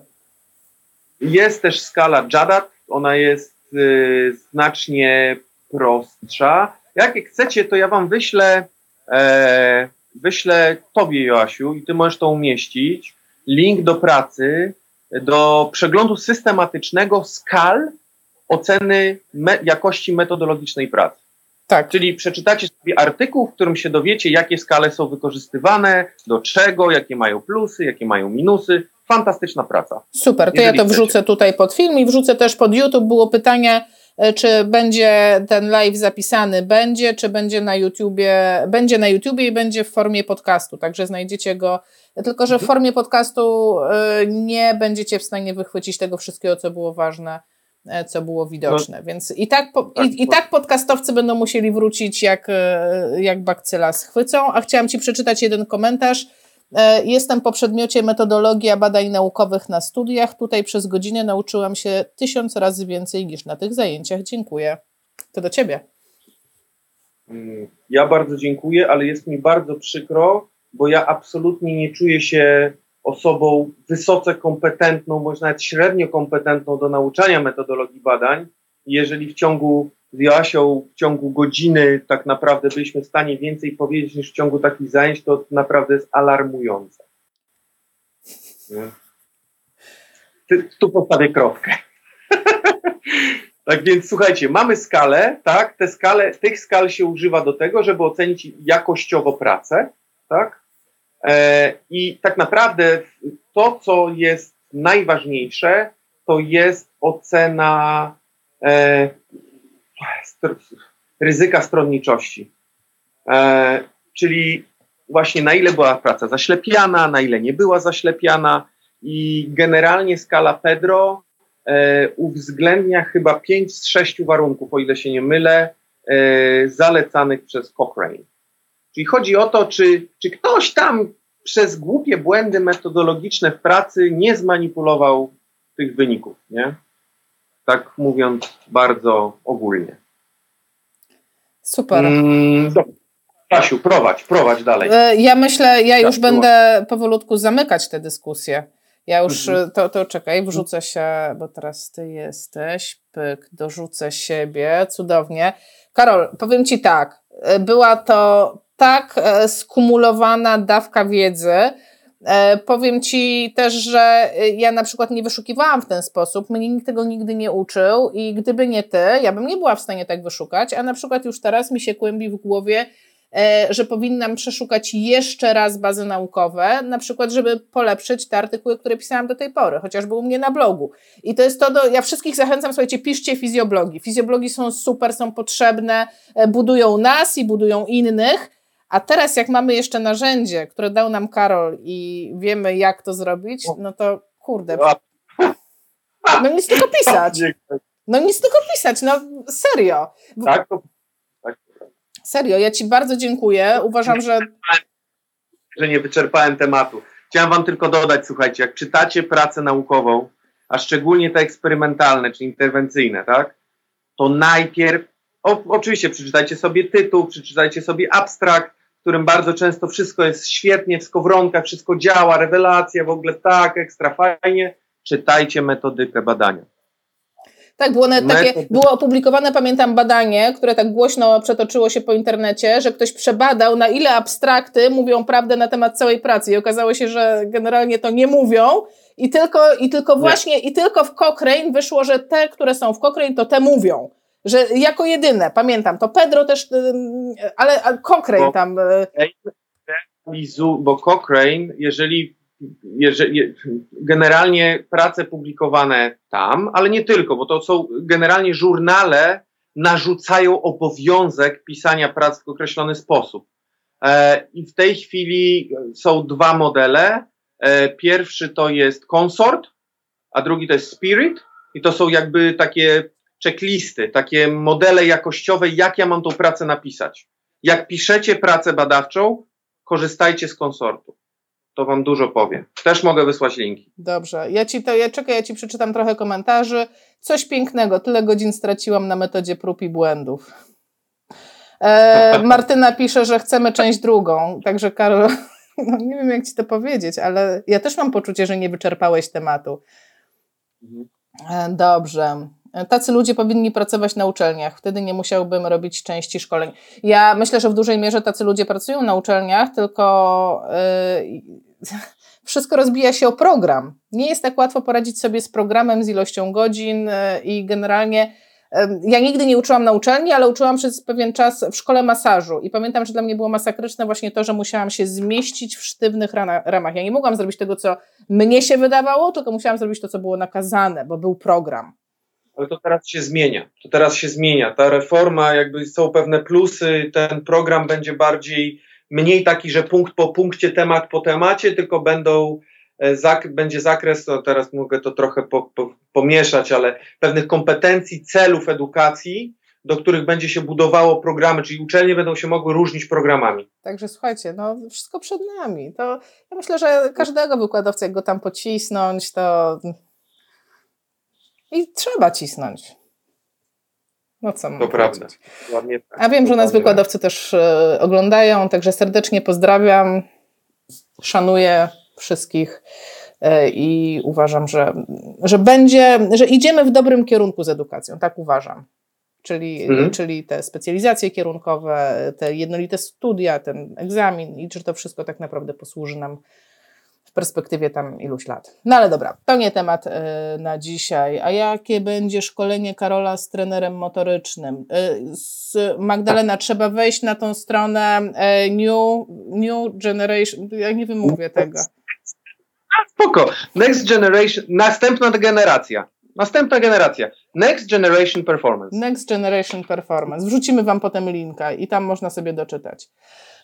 Jest też skala Jadat. Ona jest y, znacznie prostsza. Jak chcecie, to ja wam wyślę, e, wyślę tobie, Joasiu, i ty możesz to umieścić. Link do pracy, do przeglądu systematycznego skal oceny me jakości metodologicznej pracy. Tak. Czyli przeczytacie sobie artykuł, w którym się dowiecie, jakie skale są wykorzystywane, do czego, jakie mają plusy, jakie mają minusy. Fantastyczna praca. Super, to ja to wrzucę chcecie. tutaj pod film i wrzucę też pod YouTube. Było pytanie, czy będzie ten live zapisany? Będzie, czy będzie na YouTubie? Będzie na YouTubie i będzie w formie podcastu, także znajdziecie go. Tylko, że w formie podcastu e, nie będziecie w stanie wychwycić tego wszystkiego, co było ważne E, co było widoczne. No, Więc i tak, po, tak, i, i, tak podcastowcy będą musieli wrócić, jak, e, jak bakcyla schwycą. A chciałam Ci przeczytać jeden komentarz. E, jestem po przedmiocie metodologia badań naukowych na studiach. Tutaj przez godzinę nauczyłam się tysiąc razy więcej niż na tych zajęciach. Dziękuję. To do Ciebie. Mm, ja bardzo dziękuję, ale jest mi bardzo przykro, bo ja absolutnie nie czuję się osobą wysoce kompetentną, bądź nawet średnio kompetentną do nauczania metodologii badań. Jeżeli w ciągu z Joasią w ciągu godziny tak naprawdę byliśmy w stanie więcej powiedzieć niż w ciągu takich zajęć, to naprawdę jest alarmujące. Tu postawię kropkę. tak więc słuchajcie, mamy skalę, tak? Te skale, tych skal się używa do tego, żeby ocenić jakościowo pracę, tak? E, I tak naprawdę to, co jest najważniejsze, to jest ocena e, ryzyka stronniczości. E, czyli właśnie na ile była praca zaślepiana, na ile nie była zaślepiana i generalnie skala Pedro e, uwzględnia chyba 5 z 6 warunków, o ile się nie mylę, e, zalecanych przez Cochrane. Czyli chodzi o to, czy, czy ktoś tam przez głupie błędy metodologiczne w pracy nie zmanipulował tych wyników, nie? Tak mówiąc bardzo ogólnie. Super. Mm, Kasiu, prowadź, prowadź dalej. E, ja myślę, ja już będę powolutku zamykać tę dyskusję. Ja już, mhm. to, to czekaj, wrzucę się, bo teraz ty jesteś, pyk, dorzucę siebie, cudownie. Karol, powiem ci tak, e, była to tak e, skumulowana dawka wiedzy, powiem Ci też, że e, ja na przykład nie wyszukiwałam w ten sposób, mnie nikt tego nigdy nie uczył i gdyby nie Ty, ja bym nie była w stanie tak wyszukać, a na przykład już teraz mi się kłębi w głowie, e, że powinnam przeszukać jeszcze raz bazy naukowe, na przykład, żeby polepszyć te artykuły, które pisałam do tej pory, chociażby u mnie na blogu. I to jest to, do, ja wszystkich zachęcam, słuchajcie, piszcie fizjoblogi. Fizjoblogi są super, są potrzebne, budują nas i budują innych, a teraz, jak mamy jeszcze narzędzie, które dał nam Karol i wiemy, jak to zrobić, no to kurde. No nic tylko pisać. No nic tylko pisać, no serio. Tak, tak. Serio, ja Ci bardzo dziękuję. Uważam, że. Że nie wyczerpałem tematu. Chciałem Wam tylko dodać, słuchajcie, jak czytacie pracę naukową, a szczególnie te eksperymentalne czy interwencyjne, tak? To najpierw, o, oczywiście przeczytajcie sobie tytuł, przeczytajcie sobie abstrakt, którym bardzo często wszystko jest świetnie, w skowronkach, wszystko działa, rewelacja, w ogóle tak, ekstra fajnie. Czytajcie metodykę badania. Tak, było, takie, było opublikowane, pamiętam, badanie, które tak głośno przetoczyło się po internecie, że ktoś przebadał, na ile abstrakty mówią prawdę na temat całej pracy. I okazało się, że generalnie to nie mówią. I tylko, i tylko właśnie, i tylko w Cochrane wyszło, że te, które są w Cochrane, to te mówią że jako jedyne, pamiętam, to Pedro też, ale, ale Cochrane tam. E, bo Cochrane, jeżeli, jeżeli generalnie prace publikowane tam, ale nie tylko, bo to są generalnie żurnale narzucają obowiązek pisania prac w określony sposób. E, I w tej chwili są dwa modele. E, pierwszy to jest Consort, a drugi to jest Spirit. I to są jakby takie checklisty, takie modele jakościowe, jak ja mam tą pracę napisać. Jak piszecie pracę badawczą, korzystajcie z konsortu. To wam dużo powiem. Też mogę wysłać linki. Dobrze. Ja ci to, ja czekaj, ja ci przeczytam trochę komentarzy. Coś pięknego. Tyle godzin straciłam na metodzie prób i błędów. E, Martyna pisze, że chcemy część drugą. Także Karol, no nie wiem jak ci to powiedzieć, ale ja też mam poczucie, że nie wyczerpałeś tematu. Mhm. E, dobrze. Tacy ludzie powinni pracować na uczelniach, wtedy nie musiałbym robić części szkoleń. Ja myślę, że w dużej mierze tacy ludzie pracują na uczelniach, tylko yy, wszystko rozbija się o program. Nie jest tak łatwo poradzić sobie z programem, z ilością godzin yy, i generalnie ja nigdy nie uczyłam na uczelni, ale uczyłam przez pewien czas w szkole masażu i pamiętam, że dla mnie było masakryczne właśnie to, że musiałam się zmieścić w sztywnych ramach. Ja nie mogłam zrobić tego, co mnie się wydawało, tylko musiałam zrobić to, co było nakazane, bo był program ale to teraz się zmienia. To teraz się zmienia. Ta reforma, jakby są pewne plusy, ten program będzie bardziej, mniej taki, że punkt po punkcie, temat po temacie, tylko będą, e, zak, będzie zakres, no teraz mogę to trochę po, po, pomieszać, ale pewnych kompetencji, celów edukacji, do których będzie się budowało programy, czyli uczelnie będą się mogły różnić programami. Także słuchajcie, no wszystko przed nami. To ja myślę, że każdego wykładowca, jak go tam pocisnąć, to i trzeba cisnąć. No co To prawda. Ładnie tak. A wiem, że nas wykładowcy też e, oglądają, także serdecznie pozdrawiam, szanuję wszystkich e, i uważam, że, że będzie, że idziemy w dobrym kierunku z edukacją, tak uważam. Czyli, mhm. czyli te specjalizacje kierunkowe, te jednolite studia, ten egzamin i czy to wszystko tak naprawdę posłuży nam perspektywie tam iluś lat. No ale dobra, to nie temat y, na dzisiaj. A jakie będzie szkolenie Karola z trenerem motorycznym? Y, z Magdalena, trzeba wejść na tą stronę y, New, New Generation, ja nie wymówię tego. Spoko. Next Generation, następna generacja. Następna generacja. Next Generation Performance. Next Generation Performance. Wrzucimy Wam potem linka i tam można sobie doczytać.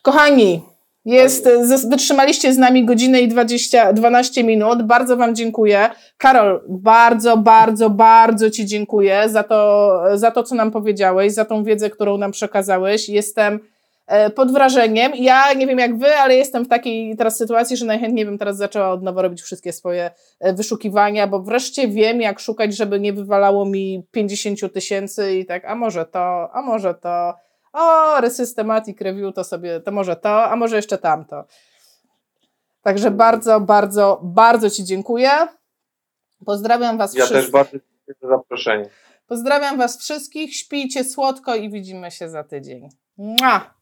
Kochani, jest, wytrzymaliście z nami godzinę i 20, 12 minut. Bardzo Wam dziękuję. Karol, bardzo, bardzo, bardzo Ci dziękuję za to, za to, co nam powiedziałeś, za tą wiedzę, którą nam przekazałeś. Jestem E, pod wrażeniem. Ja nie wiem jak wy, ale jestem w takiej teraz sytuacji, że najchętniej bym teraz zaczęła od nowa robić wszystkie swoje e, wyszukiwania, bo wreszcie wiem, jak szukać, żeby nie wywalało mi 50 tysięcy i tak, a może to, a może to, o, resystematic review to sobie, to może to, a może jeszcze tamto. Także bardzo, bardzo, bardzo Ci dziękuję. Pozdrawiam Was ja wszystkich. Ja też bardzo dziękuję za zaproszenie. Pozdrawiam Was wszystkich, śpijcie słodko i widzimy się za tydzień. Mua!